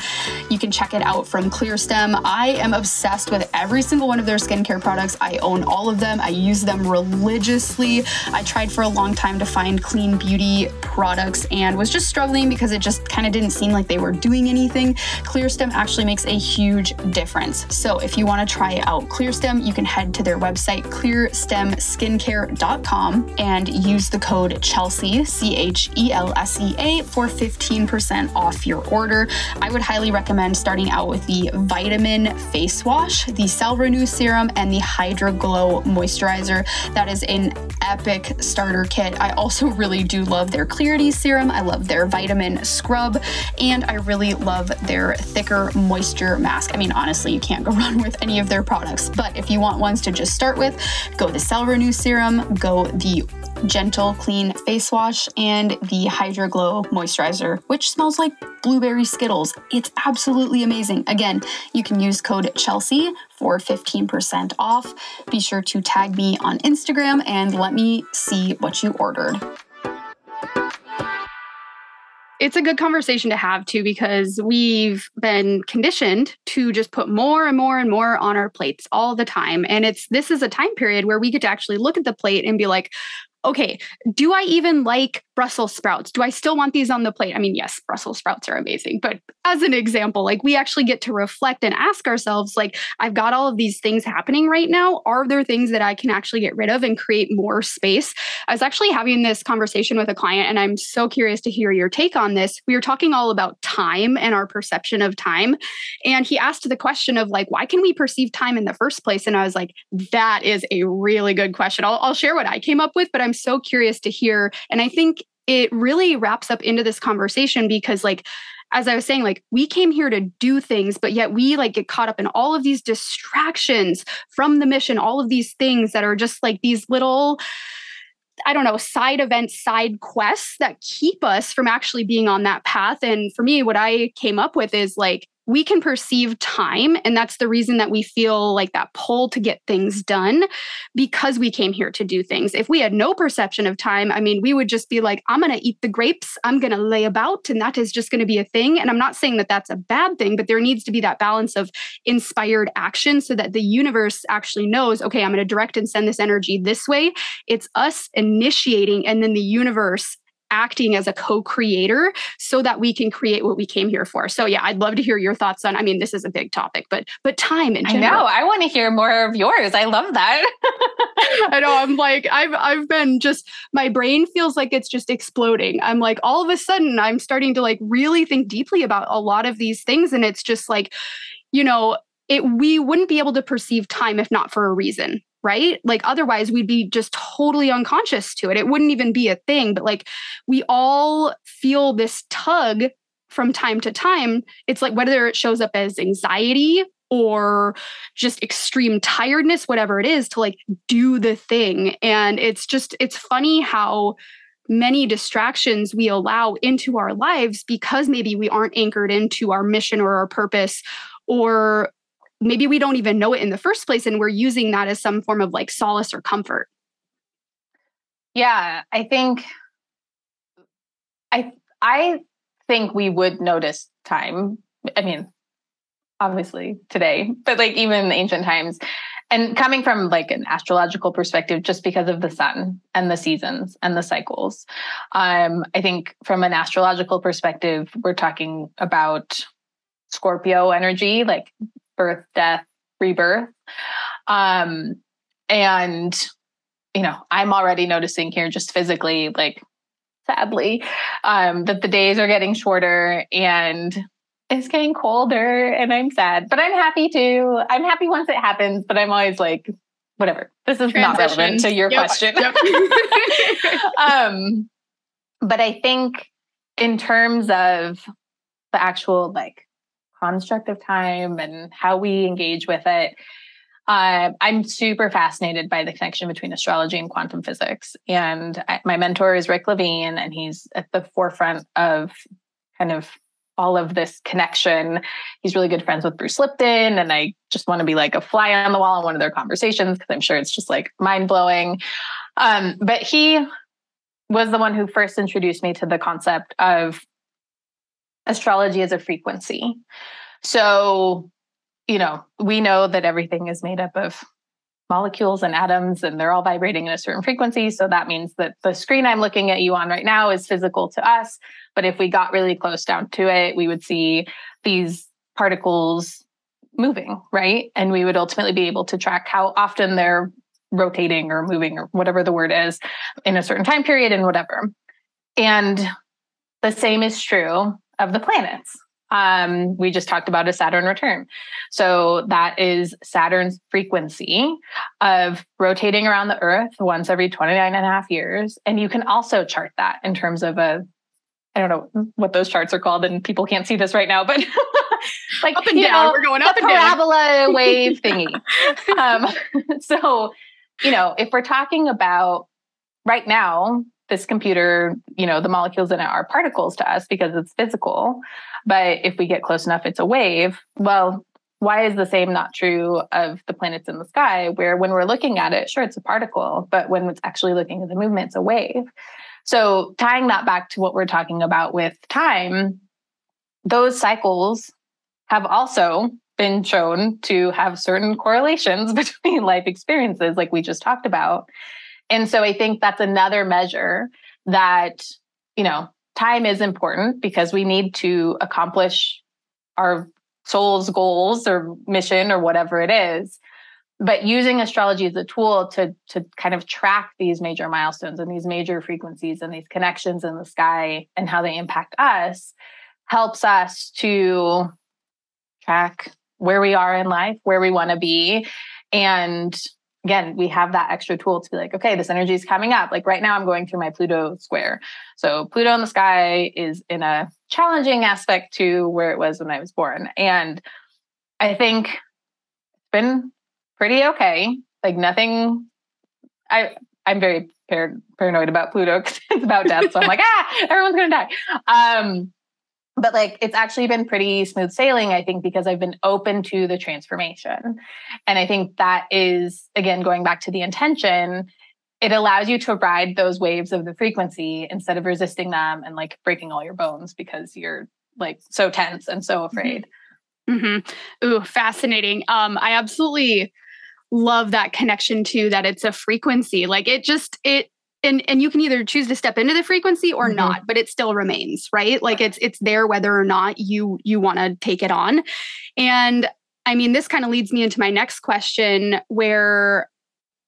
A: You can check it out from ClearStem. I am obsessed with every single one of their skincare products. I own all of them, I use them religiously. I tried for a long time to find clean beauty products and was just struggling because it just kind of didn't seem like they were doing anything. ClearStem actually makes a huge difference. So if you want to try out ClearStem, you can head to their website, clearstemskincare.com, and use the code Chelsea, C H E L S E A, for 15% off your order. I would highly recommend starting out with the Vitamin Face Wash, the Cell Renew Serum, and the Hydra Glow Moisturizer. That is an epic starter kit. I also really do love their Clarity Serum. I love their Vitamin Scrub, and I really love their their thicker moisture mask. I mean, honestly, you can't go wrong with any of their products, but if you want ones to just start with, go the Cell Renew Serum, go the Gentle Clean Face Wash, and the Hydro Glow Moisturizer, which smells like blueberry Skittles. It's absolutely amazing. Again, you can use code Chelsea for 15% off. Be sure to tag me on Instagram and let me see what you ordered it's a good conversation to have too because we've been conditioned to just put more and more and more on our plates all the time. And it's this is a time period where we get to actually look at the plate and be like okay, do I even like Brussels sprouts? Do I still want these on the plate? I mean, yes, Brussels sprouts are amazing, but as an example, like we actually get to reflect and ask ourselves, like, I've got all of these things happening right now. Are there things that I can actually get rid of and create more space? I was actually having this conversation with a client, and I'm so curious to hear your take on this. We were talking all about time and our perception of time. And he asked the question of, like, why can we perceive time in the first place? And I was like, that is a really good question. I'll, I'll share what I came up with, but I'm so curious to hear. And I think it really wraps up into this conversation because like as I was saying, like we came here to do things, but yet we like get caught up in all of these distractions from the mission, all of these things that are just like these little, I don't know, side events, side quests that keep us from actually being on that path. And for me, what I came up with is like, we can perceive time. And that's the reason that we feel like that pull to get things done because we came here to do things. If we had no perception of time, I mean, we would just be like, I'm going to eat the grapes, I'm going to lay about, and that is just going to be a thing. And I'm not saying that that's a bad thing, but there needs to be that balance of inspired action so that the universe actually knows, okay, I'm going to direct and send this energy this way. It's us initiating, and then the universe acting as a co-creator so that we can create what we came here for. So yeah, I'd love to hear your thoughts on I mean this is a big topic, but but time in general.
B: I know. I want to hear more of yours. I love that.
A: I know. I'm like I've I've been just my brain feels like it's just exploding. I'm like all of a sudden I'm starting to like really think deeply about a lot of these things and it's just like you know, it we wouldn't be able to perceive time if not for a reason right? Like otherwise we'd be just totally unconscious to it. It wouldn't even be a thing, but like we all feel this tug from time to time. It's like whether it shows up as anxiety or just extreme tiredness, whatever it is, to like do the thing. And it's just, it's funny how many distractions we allow into our lives because maybe we aren't anchored into our mission or our purpose or maybe we don't even know it in the first place and we're using that as some form of like solace or comfort.
B: Yeah i think i i think we would notice time i mean obviously today but like even in ancient times and coming from like an astrological perspective just because of the sun and the seasons and the cycles um i think from an astrological perspective we're talking about scorpio energy like birth, death, rebirth. Um, and, you know, I'm already noticing here just physically, like, sadly, um, that the days are getting shorter and it's getting colder and I'm sad, but I'm happy too. I'm happy once it happens, but I'm always like, whatever. This is not relevant to your yep. question. Yep. um, but I think in terms of the actual like construct of time and how we engage with it. Uh, I'm super fascinated by the connection between astrology and quantum physics. And I, my mentor is Rick Levine, and he's at the forefront of kind of all of this connection. He's really good friends with Bruce Lipton, and I just want to be like a fly on the wall in one of their conversations because I'm sure it's just like mind blowing. Um, but he was the one who first introduced me to the concept of astrology is a frequency. So, you know, we know that everything is made up of molecules and atoms and they're all vibrating at a certain frequency. So that means that the screen I'm looking at you on right now is physical to us. But if we got really close down to it, we would see these particles moving, right? And we would ultimately be able to track how often they're rotating or moving or whatever the word is in a certain time period and whatever. And the same is true of the planets. Um, we just talked about a Saturn return. So that is Saturn's frequency of rotating around the Earth once every 29 and a half years. And you can also chart that in terms of a I don't know what those charts are called, and people can't see this right now, but like
A: up and down. Know, We're going up and
B: parabola
A: down.
B: wave thingy. um, so, you know, if we're talking about right now, this computer, you know, the molecules in it are particles to us because it's physical. But if we get close enough, it's a wave. Well, why is the same not true of the planets in the sky? Where when we're looking at it, sure, it's a particle, but when it's actually looking at the movement, it's a wave. So, tying that back to what we're talking about with time, those cycles have also been shown to have certain correlations between life experiences, like we just talked about. And so, I think that's another measure that, you know, time is important because we need to accomplish our soul's goals or mission or whatever it is. But using astrology as a tool to to kind of track these major milestones and these major frequencies and these connections in the sky and how they impact us helps us to track where we are in life where we want to be and again we have that extra tool to be like okay this energy is coming up like right now i'm going through my pluto square so pluto in the sky is in a challenging aspect to where it was when i was born and i think it's been pretty okay. Like nothing. I I'm very par- paranoid about Pluto because it's about death. So I'm like, ah, everyone's gonna die. Um, but like it's actually been pretty smooth sailing, I think, because I've been open to the transformation. And I think that is again going back to the intention. It allows you to ride those waves of the frequency instead of resisting them and like breaking all your bones because you're like so tense and so mm-hmm. afraid.
A: Mm-hmm. Ooh, fascinating. Um, I absolutely love that connection to that it's a frequency. Like it just it and and you can either choose to step into the frequency or mm-hmm. not, but it still remains, right? Like it's it's there whether or not you you want to take it on. And I mean, this kind of leads me into my next question where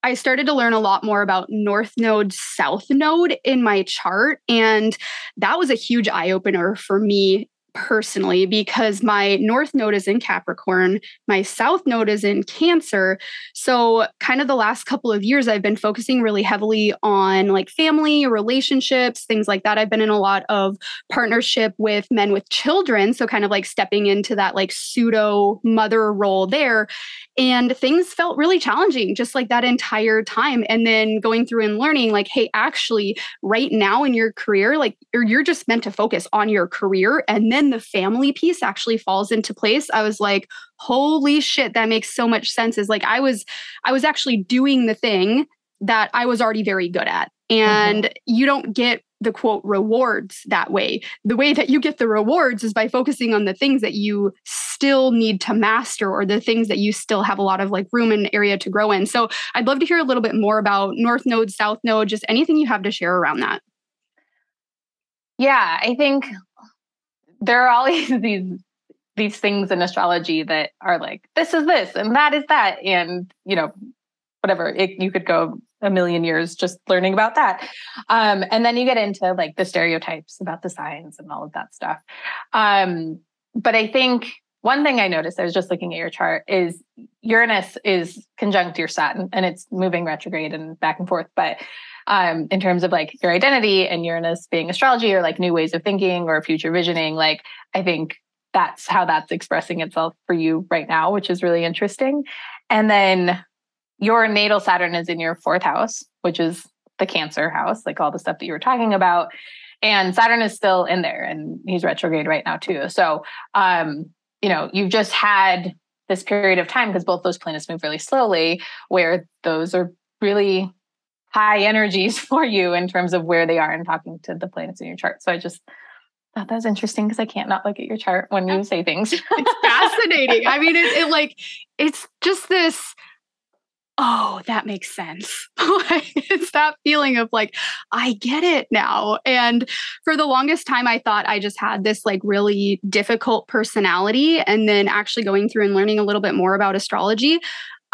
A: I started to learn a lot more about North Node, South Node in my chart. And that was a huge eye opener for me personally because my north node is in Capricorn, my south node is in Cancer. So, kind of the last couple of years, I've been focusing really heavily on like family, relationships, things like that. I've been in a lot of partnership with men with children. So, kind of like stepping into that like pseudo mother role there. And things felt really challenging just like that entire time. And then going through and learning, like, hey, actually, right now in your career, like, you're just meant to focus on your career and then the family piece actually falls into place, I was like, holy shit, that makes so much sense. Is like I was I was actually doing the thing that I was already very good at. And mm-hmm. you don't get the quote rewards that way. The way that you get the rewards is by focusing on the things that you still need to master or the things that you still have a lot of like room and area to grow in. So I'd love to hear a little bit more about North Node, South Node, just anything you have to share around that.
B: Yeah, I think there are always these these things in astrology that are like this is this and that is that. And you know whatever it, you could go a million years just learning about that. Um, and then you get into like the stereotypes about the signs and all of that stuff. Um, but i think one thing i noticed i was just looking at your chart is uranus is conjunct your saturn and it's moving retrograde and back and forth. But um, in terms of like your identity and Uranus being astrology or like new ways of thinking or future visioning. Like, I think that's how that's expressing itself for you right now, which is really interesting. And then your natal Saturn is in your fourth house, which is the Cancer house, like all the stuff that you were talking about. And Saturn is still in there and he's retrograde right now too. So, um, you know, you've just had this period of time because both those planets move really slowly, where those are really high energies for you in terms of where they are and talking to the planets in your chart. So I just thought that was interesting because I can't not look at your chart when you say things.
A: it's fascinating. I mean, it, it like it's just this. Oh, that makes sense. it's that feeling of like, I get it now. And for the longest time, I thought I just had this like really difficult personality. And then actually going through and learning a little bit more about astrology,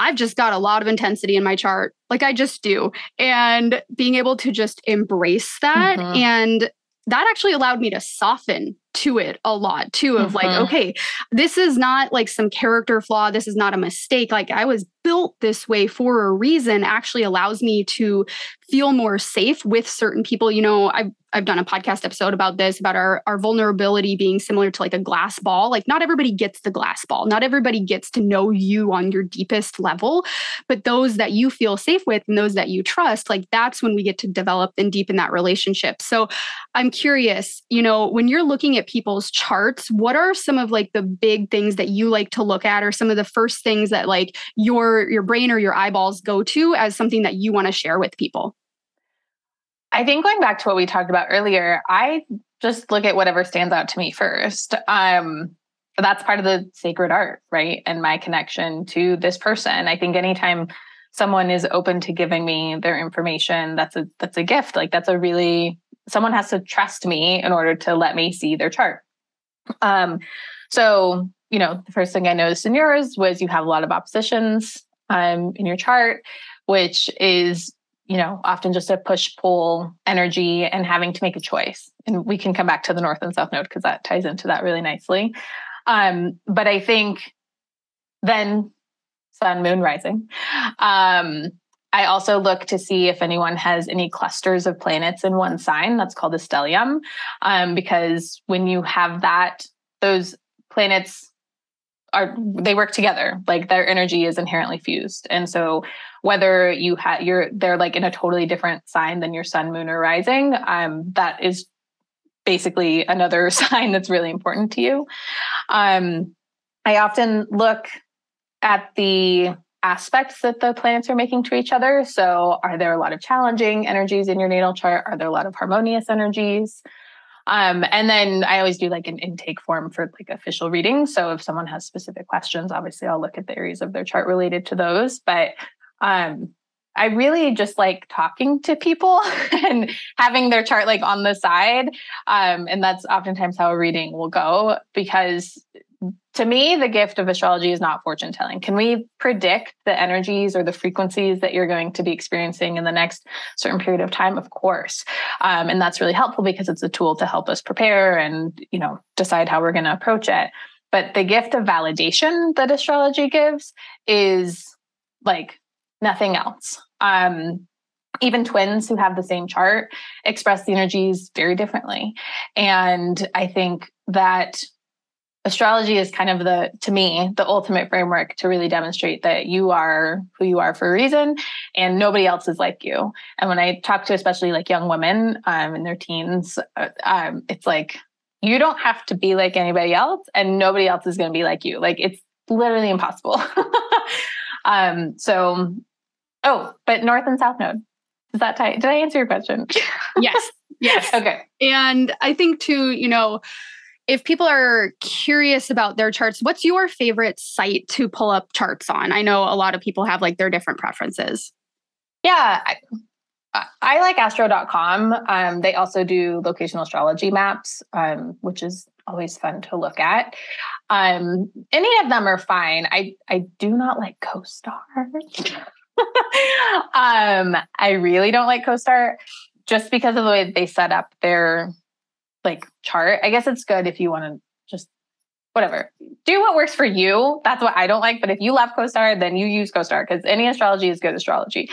A: I've just got a lot of intensity in my chart. Like I just do. And being able to just embrace that mm-hmm. and that actually allowed me to soften to it a lot too of mm-hmm. like okay this is not like some character flaw this is not a mistake like i was built this way for a reason actually allows me to feel more safe with certain people you know i've I've done a podcast episode about this, about our, our vulnerability being similar to like a glass ball. Like, not everybody gets the glass ball. Not everybody gets to know you on your deepest level. But those that you feel safe with and those that you trust, like, that's when we get to develop and deepen that relationship. So I'm curious, you know, when you're looking at people's charts, what are some of like the big things that you like to look at or some of the first things that like your your brain or your eyeballs go to as something that you want to share with people?
B: I think going back to what we talked about earlier, I just look at whatever stands out to me first. Um, that's part of the sacred art, right? And my connection to this person. I think anytime someone is open to giving me their information, that's a that's a gift. Like that's a really someone has to trust me in order to let me see their chart. Um, so you know, the first thing I noticed in yours was you have a lot of oppositions um, in your chart, which is you know, often just a push pull energy and having to make a choice. And we can come back to the north and south node because that ties into that really nicely. Um, but I think then sun, moon, rising. Um, I also look to see if anyone has any clusters of planets in one sign. That's called a stellium. Um, because when you have that, those planets are they work together like their energy is inherently fused and so whether you have you're they're like in a totally different sign than your sun moon or rising um that is basically another sign that's really important to you um i often look at the aspects that the planets are making to each other so are there a lot of challenging energies in your natal chart are there a lot of harmonious energies um, and then I always do like an intake form for like official readings. So if someone has specific questions, obviously I'll look at the areas of their chart related to those. But um, I really just like talking to people and having their chart like on the side. Um, and that's oftentimes how a reading will go because to me, the gift of astrology is not fortune telling. Can we predict the energies or the frequencies that you're going to be experiencing in the next certain period of time? Of course. Um, and that's really helpful because it's a tool to help us prepare and, you know, decide how we're going to approach it. But the gift of validation that astrology gives is like nothing else. Um, even twins who have the same chart express the energies very differently. And I think that astrology is kind of the to me the ultimate framework to really demonstrate that you are who you are for a reason and nobody else is like you. And when i talk to especially like young women um, in their teens uh, um, it's like you don't have to be like anybody else and nobody else is going to be like you. Like it's literally impossible. Um so oh but north and south node. Is that tight did i answer your question?
A: Yes. Yes.
B: Okay.
A: And i think too you know if people are curious about their charts, what's your favorite site to pull up charts on? I know a lot of people have like their different preferences.
B: Yeah, I, I like astro.com. Um, they also do locational astrology maps, um, which is always fun to look at. Um, any of them are fine. I, I do not like CoStar. um, I really don't like CoStar just because of the way they set up their like chart. I guess it's good if you want to just whatever do what works for you. That's what I don't like. But if you love CoStar, then you use CoStar because any astrology is good astrology.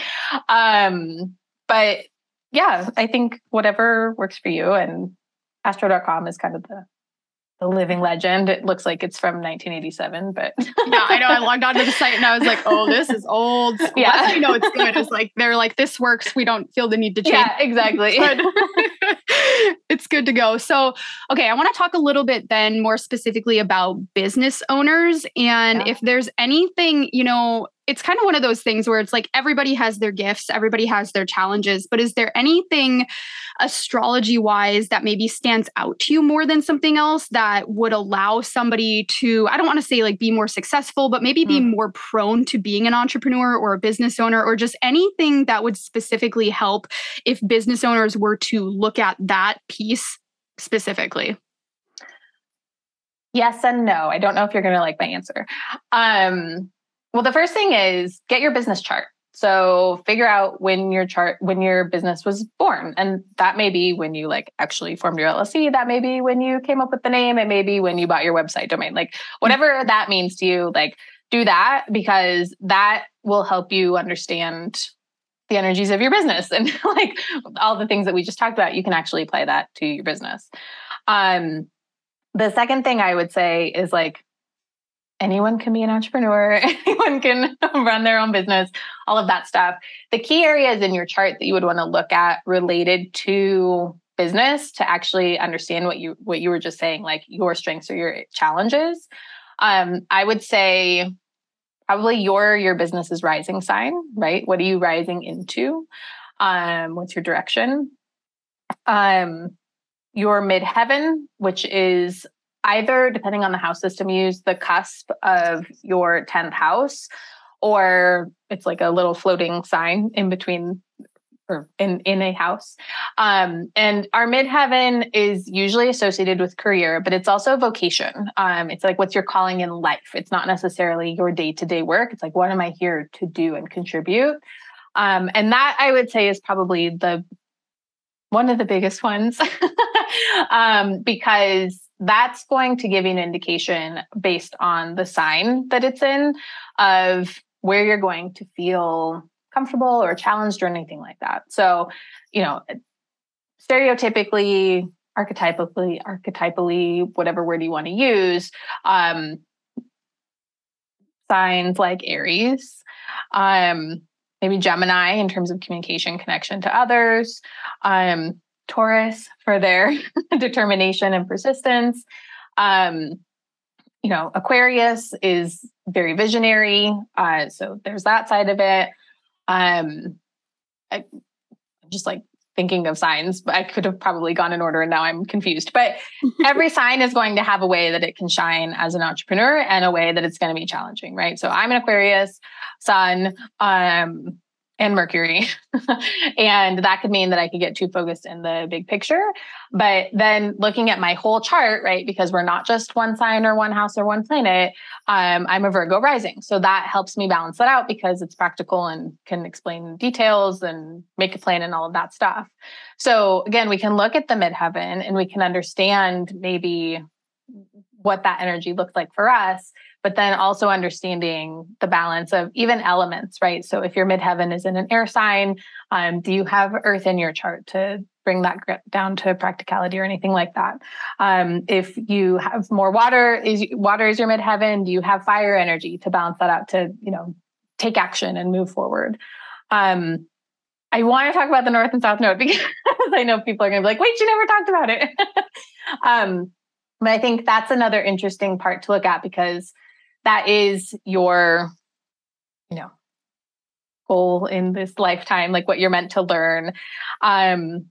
B: Um, but yeah, I think whatever works for you and astro.com is kind of the the living legend. It looks like it's from 1987, but
A: yeah, I know. I logged onto the site and I was like, "Oh, this is old." School. Yeah, I know it's good. It's like they're like, "This works. We don't feel the need to change."
B: Yeah, exactly.
A: it's good to go. So, okay, I want to talk a little bit then more specifically about business owners and yeah. if there's anything, you know, it's kind of one of those things where it's like everybody has their gifts, everybody has their challenges, but is there anything astrology wise that maybe stands out to you more than something else that would allow somebody to, I don't want to say like be more successful, but maybe mm. be more prone to being an entrepreneur or a business owner or just anything that would specifically help if business owners were to look at that piece specifically?
B: Yes and no. I don't know if you're going to like my answer. Um, well, the first thing is get your business chart. So figure out when your chart, when your business was born. And that may be when you like actually formed your LLC. That may be when you came up with the name. It may be when you bought your website domain. Like whatever that means to you, like do that because that will help you understand the energies of your business and like all the things that we just talked about you can actually apply that to your business um the second thing i would say is like anyone can be an entrepreneur anyone can run their own business all of that stuff the key areas in your chart that you would want to look at related to business to actually understand what you what you were just saying like your strengths or your challenges um i would say probably your your business's rising sign, right? What are you rising into? Um, what's your direction? Um, your midheaven, which is either depending on the house system you use, the cusp of your 10th house, or it's like a little floating sign in between or in in a house. Um, and our midheaven is usually associated with career, but it's also vocation. Um, it's like what's your calling in life. It's not necessarily your day to day work. It's like what am I here to do and contribute. Um, and that I would say is probably the one of the biggest ones um, because that's going to give you an indication based on the sign that it's in of where you're going to feel comfortable or challenged or anything like that. So, you know, stereotypically, archetypically, archetypally, whatever word you want to use, um, signs like Aries, um, maybe Gemini in terms of communication, connection to others, um, Taurus for their determination and persistence. Um, you know, Aquarius is very visionary. Uh, so there's that side of it um I, am just like thinking of signs but i could have probably gone in order and now i'm confused but every sign is going to have a way that it can shine as an entrepreneur and a way that it's going to be challenging right so i'm an aquarius sun um and Mercury. and that could mean that I could get too focused in the big picture. But then looking at my whole chart, right, because we're not just one sign or one house or one planet, um, I'm a Virgo rising. So that helps me balance that out because it's practical and can explain details and make a plan and all of that stuff. So again, we can look at the midheaven and we can understand maybe what that energy looks like for us but then also understanding the balance of even elements, right? So if your midheaven is in an air sign, um, do you have earth in your chart to bring that down to practicality or anything like that? Um, if you have more water, is water is your midheaven? Do you have fire energy to balance that out to, you know, take action and move forward? Um, I want to talk about the North and South Node because I know people are going to be like, wait, you never talked about it. um, but I think that's another interesting part to look at because that is your you know goal in this lifetime like what you're meant to learn. Um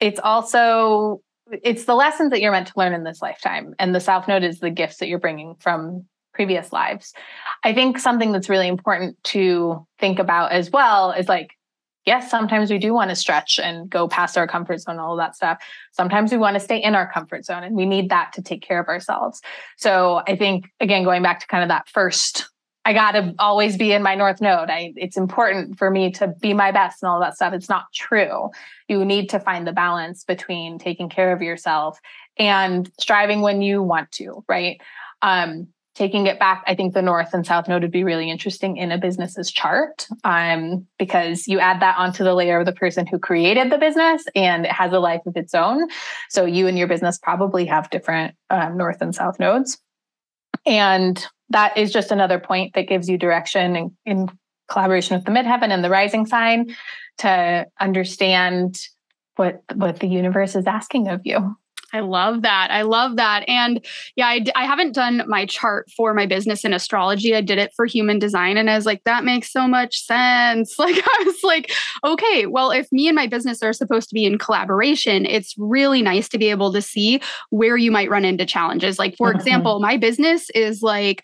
B: it's also it's the lessons that you're meant to learn in this lifetime and the south node is the gifts that you're bringing from previous lives. I think something that's really important to think about as well is like yes, sometimes we do want to stretch and go past our comfort zone, all of that stuff. Sometimes we want to stay in our comfort zone and we need that to take care of ourselves. So I think, again, going back to kind of that first, I got to always be in my North Node. I, it's important for me to be my best and all that stuff. It's not true. You need to find the balance between taking care of yourself and striving when you want to, right? Um, taking it back, I think the North and South Node would be really interesting in a business's chart um, because you add that onto the layer of the person who created the business and it has a life of its own. So you and your business probably have different um, North and South nodes. And that is just another point that gives you direction in, in collaboration with the midheaven and the rising sign to understand what what the universe is asking of you.
A: I love that. I love that. And yeah, I, I haven't done my chart for my business in astrology. I did it for human design. And I was like, that makes so much sense. Like, I was like, okay, well, if me and my business are supposed to be in collaboration, it's really nice to be able to see where you might run into challenges. Like, for mm-hmm. example, my business is like,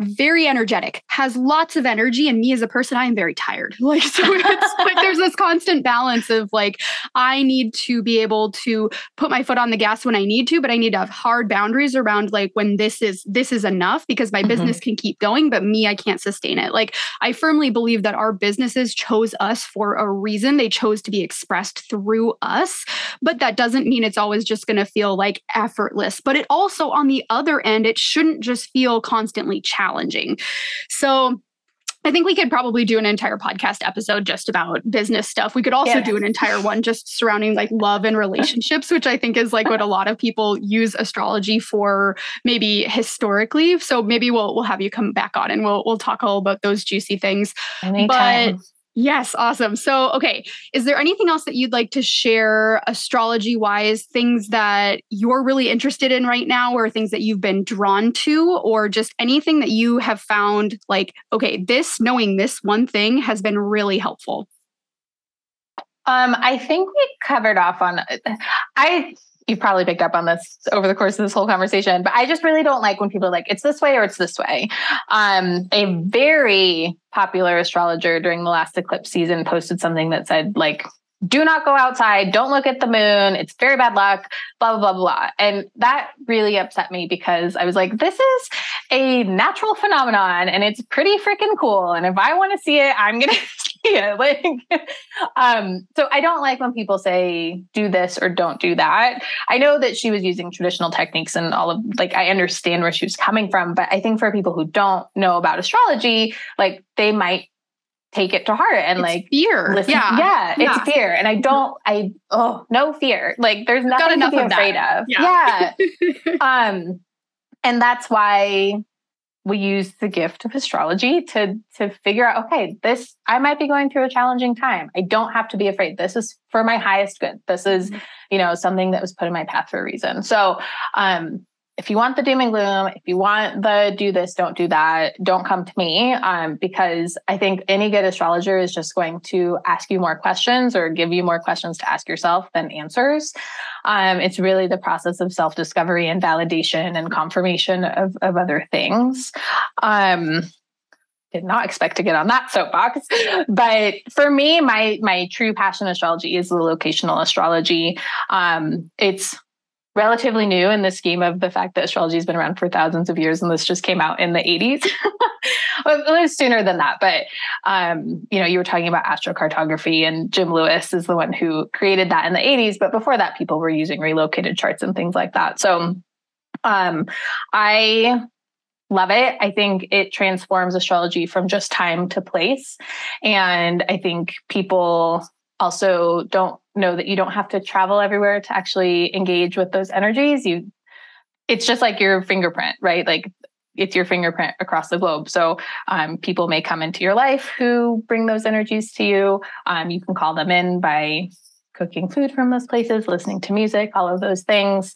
A: very energetic, has lots of energy, and me as a person, I am very tired. Like, so it's like there's this constant balance of like, I need to be able to put my foot on the gas when I need to, but I need to have hard boundaries around like when this is this is enough because my mm-hmm. business can keep going, but me, I can't sustain it. Like, I firmly believe that our businesses chose us for a reason. They chose to be expressed through us, but that doesn't mean it's always just going to feel like effortless. But it also, on the other end, it shouldn't just feel constantly challenging challenging. So I think we could probably do an entire podcast episode just about business stuff. We could also do an entire one just surrounding like love and relationships, which I think is like what a lot of people use astrology for maybe historically. So maybe we'll we'll have you come back on and we'll we'll talk all about those juicy things.
B: Anytime.
A: But Yes, awesome. So, okay, is there anything else that you'd like to share astrology wise, things that you're really interested in right now, or things that you've been drawn to, or just anything that you have found like, okay, this knowing this one thing has been really helpful?
B: Um, I think we covered off on I you've probably picked up on this over the course of this whole conversation, but I just really don't like when people are like, it's this way or it's this way. Um, a very popular astrologer during the last eclipse season posted something that said, like, do not go outside, don't look at the moon, it's very bad luck, blah, blah, blah, blah. And that really upset me because I was like, this is a natural phenomenon and it's pretty freaking cool. And if I want to see it, I'm going to it. Like, um, so I don't like when people say do this or don't do that. I know that she was using traditional techniques and all of like, I understand where she was coming from, but I think for people who don't know about astrology, like they might take it to heart and
A: it's
B: like
A: fear.
B: Listen. Yeah. yeah, it's yeah. fear. And I don't, I, oh, no fear. Like there's nothing to be afraid of. Yeah. yeah. um, and that's why we use the gift of astrology to to figure out okay this i might be going through a challenging time. I don't have to be afraid. This is for my highest good. This is mm-hmm. you know something that was put in my path for a reason. So um if you want the doom and gloom, if you want the do this, don't do that, don't come to me. Um, because I think any good astrologer is just going to ask you more questions or give you more questions to ask yourself than answers. Um, it's really the process of self discovery and validation and confirmation of, of other things. Um, did not expect to get on that soapbox but for me my my true passion astrology is the locational astrology um, it's relatively new in the scheme of the fact that astrology has been around for thousands of years and this just came out in the 80s it was sooner than that but um, you know you were talking about astrocartography and jim lewis is the one who created that in the 80s but before that people were using relocated charts and things like that. So um, i love it. I think it transforms astrology from just time to place. And i think people also don't know that you don't have to travel everywhere to actually engage with those energies. You it's just like your fingerprint right? Like it's your fingerprint across the globe. So um, people may come into your life who bring those energies to you. Um, you can call them in by cooking food from those places listening to music all of those things.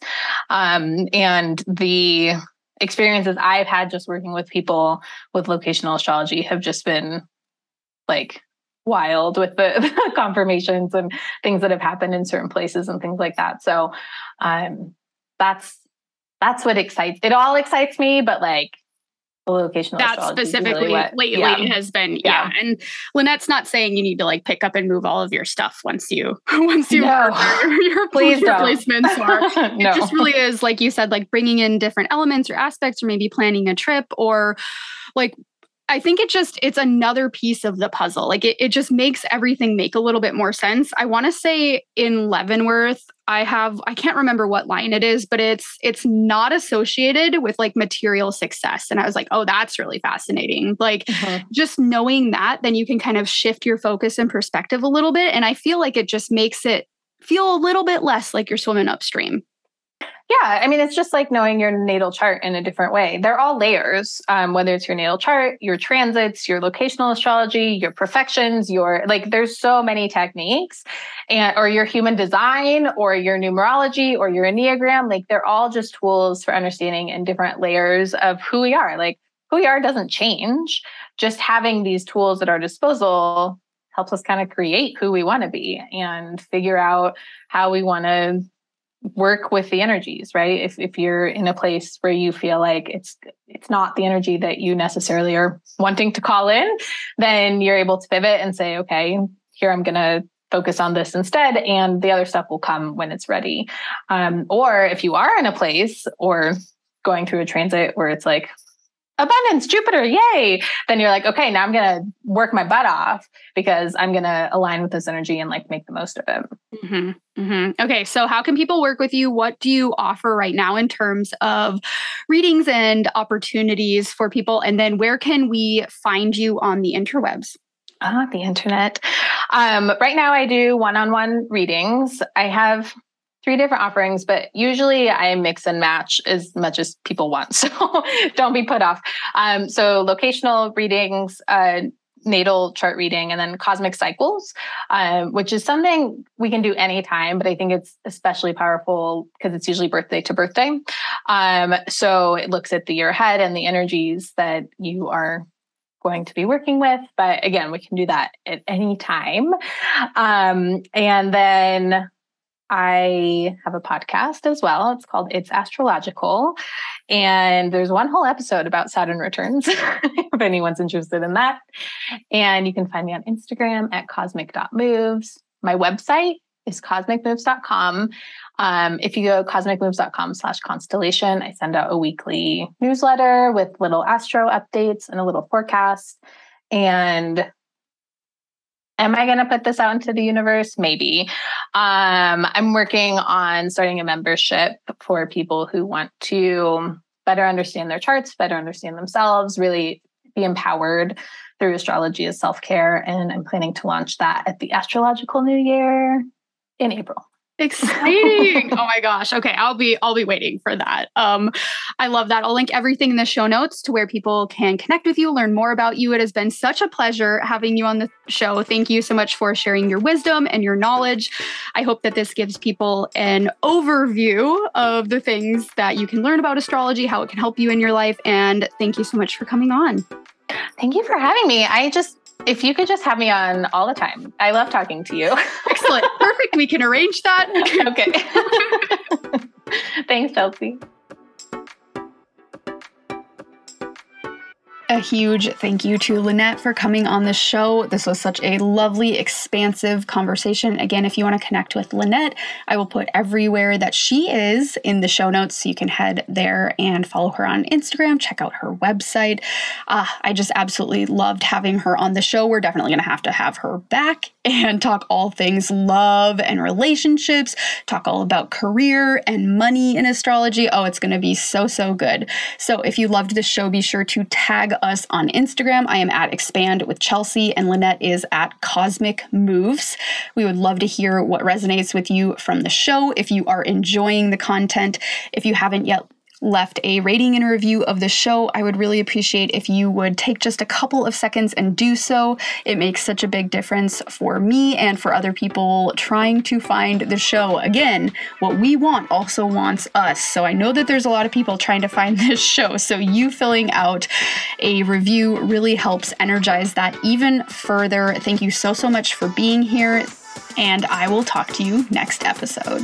B: Um, and the experiences i've had just working with people with locational astrology have just been like wild with the, the, confirmations and things that have happened in certain places and things like that. So um, that's that's what excites it all excites me, but like the locational
A: that specifically really what, lately yeah. has been yeah. yeah. and lynette's not saying you need to like pick up and move all of your stuff once you once you
B: no.
A: your, your Please replacements are no. it just really is like you said like bringing in different elements or aspects or maybe planning a trip or like I think it just it's another piece of the puzzle. Like it, it just makes everything make a little bit more sense. I want to say in Leavenworth, I have I can't remember what line it is, but it's it's not associated with like material success. And I was like, oh, that's really fascinating. Like mm-hmm. just knowing that, then you can kind of shift your focus and perspective a little bit. And I feel like it just makes it feel a little bit less like you're swimming upstream.
B: Yeah, I mean, it's just like knowing your natal chart in a different way. They're all layers, um, whether it's your natal chart, your transits, your locational astrology, your perfections, your like, there's so many techniques, and or your human design, or your numerology, or your enneagram. Like, they're all just tools for understanding in different layers of who we are. Like, who we are doesn't change. Just having these tools at our disposal helps us kind of create who we want to be and figure out how we want to work with the energies right if, if you're in a place where you feel like it's it's not the energy that you necessarily are wanting to call in then you're able to pivot and say okay here i'm going to focus on this instead and the other stuff will come when it's ready um, or if you are in a place or going through a transit where it's like abundance, Jupiter, yay. Then you're like, okay, now I'm going to work my butt off because I'm going to align with this energy and like make the most of it.
A: Mm-hmm, mm-hmm. Okay. So, how can people work with you? What do you offer right now in terms of readings and opportunities for people? And then, where can we find you on the interwebs?
B: Ah, the internet. Um, right now, I do one on one readings. I have three different offerings, but usually I mix and match as much as people want. So don't be put off. Um, so locational readings, uh, natal chart reading, and then cosmic cycles, um, which is something we can do anytime, but I think it's especially powerful because it's usually birthday to birthday. Um, so it looks at the year ahead and the energies that you are going to be working with. But again, we can do that at any time. Um, and then I have a podcast as well. It's called It's Astrological. And there's one whole episode about Saturn returns, if anyone's interested in that. And you can find me on Instagram at cosmic.moves. My website is cosmicmoves.com. Um, if you go cosmicmoves.com slash constellation, I send out a weekly newsletter with little astro updates and a little forecast. And am I going to put this out into the universe? Maybe. Um, I'm working on starting a membership for people who want to better understand their charts, better understand themselves, really be empowered through astrology as self care. And I'm planning to launch that at the astrological new year in April.
A: Exciting. oh my gosh. Okay, I'll be I'll be waiting for that. Um I love that. I'll link everything in the show notes to where people can connect with you, learn more about you. It has been such a pleasure having you on the show. Thank you so much for sharing your wisdom and your knowledge. I hope that this gives people an overview of the things that you can learn about astrology, how it can help you in your life and thank you so much for coming on.
B: Thank you for having me. I just if you could just have me on all the time. I love talking to you.
A: Excellent. Perfect. We can arrange that.
B: okay. Thanks, Chelsea.
A: A huge thank you to Lynette for coming on the show. This was such a lovely, expansive conversation. Again, if you want to connect with Lynette, I will put everywhere that she is in the show notes so you can head there and follow her on Instagram, check out her website. Uh, I just absolutely loved having her on the show. We're definitely going to have to have her back and talk all things love and relationships, talk all about career and money in astrology. Oh, it's going to be so, so good. So if you loved the show, be sure to tag us on Instagram. I am at Expand with Chelsea, and Lynette is at Cosmic Moves. We would love to hear what resonates with you from the show. If you are enjoying the content, if you haven't yet left a rating and review of the show, I would really appreciate if you would take just a couple of seconds and do so. It makes such a big difference for me and for other people trying to find the show. Again, what we want also wants us. So I know that there's a lot of people trying to find this show. So you filling out a review really helps energize that even further. Thank you so, so much for being here. And I will talk to you next episode.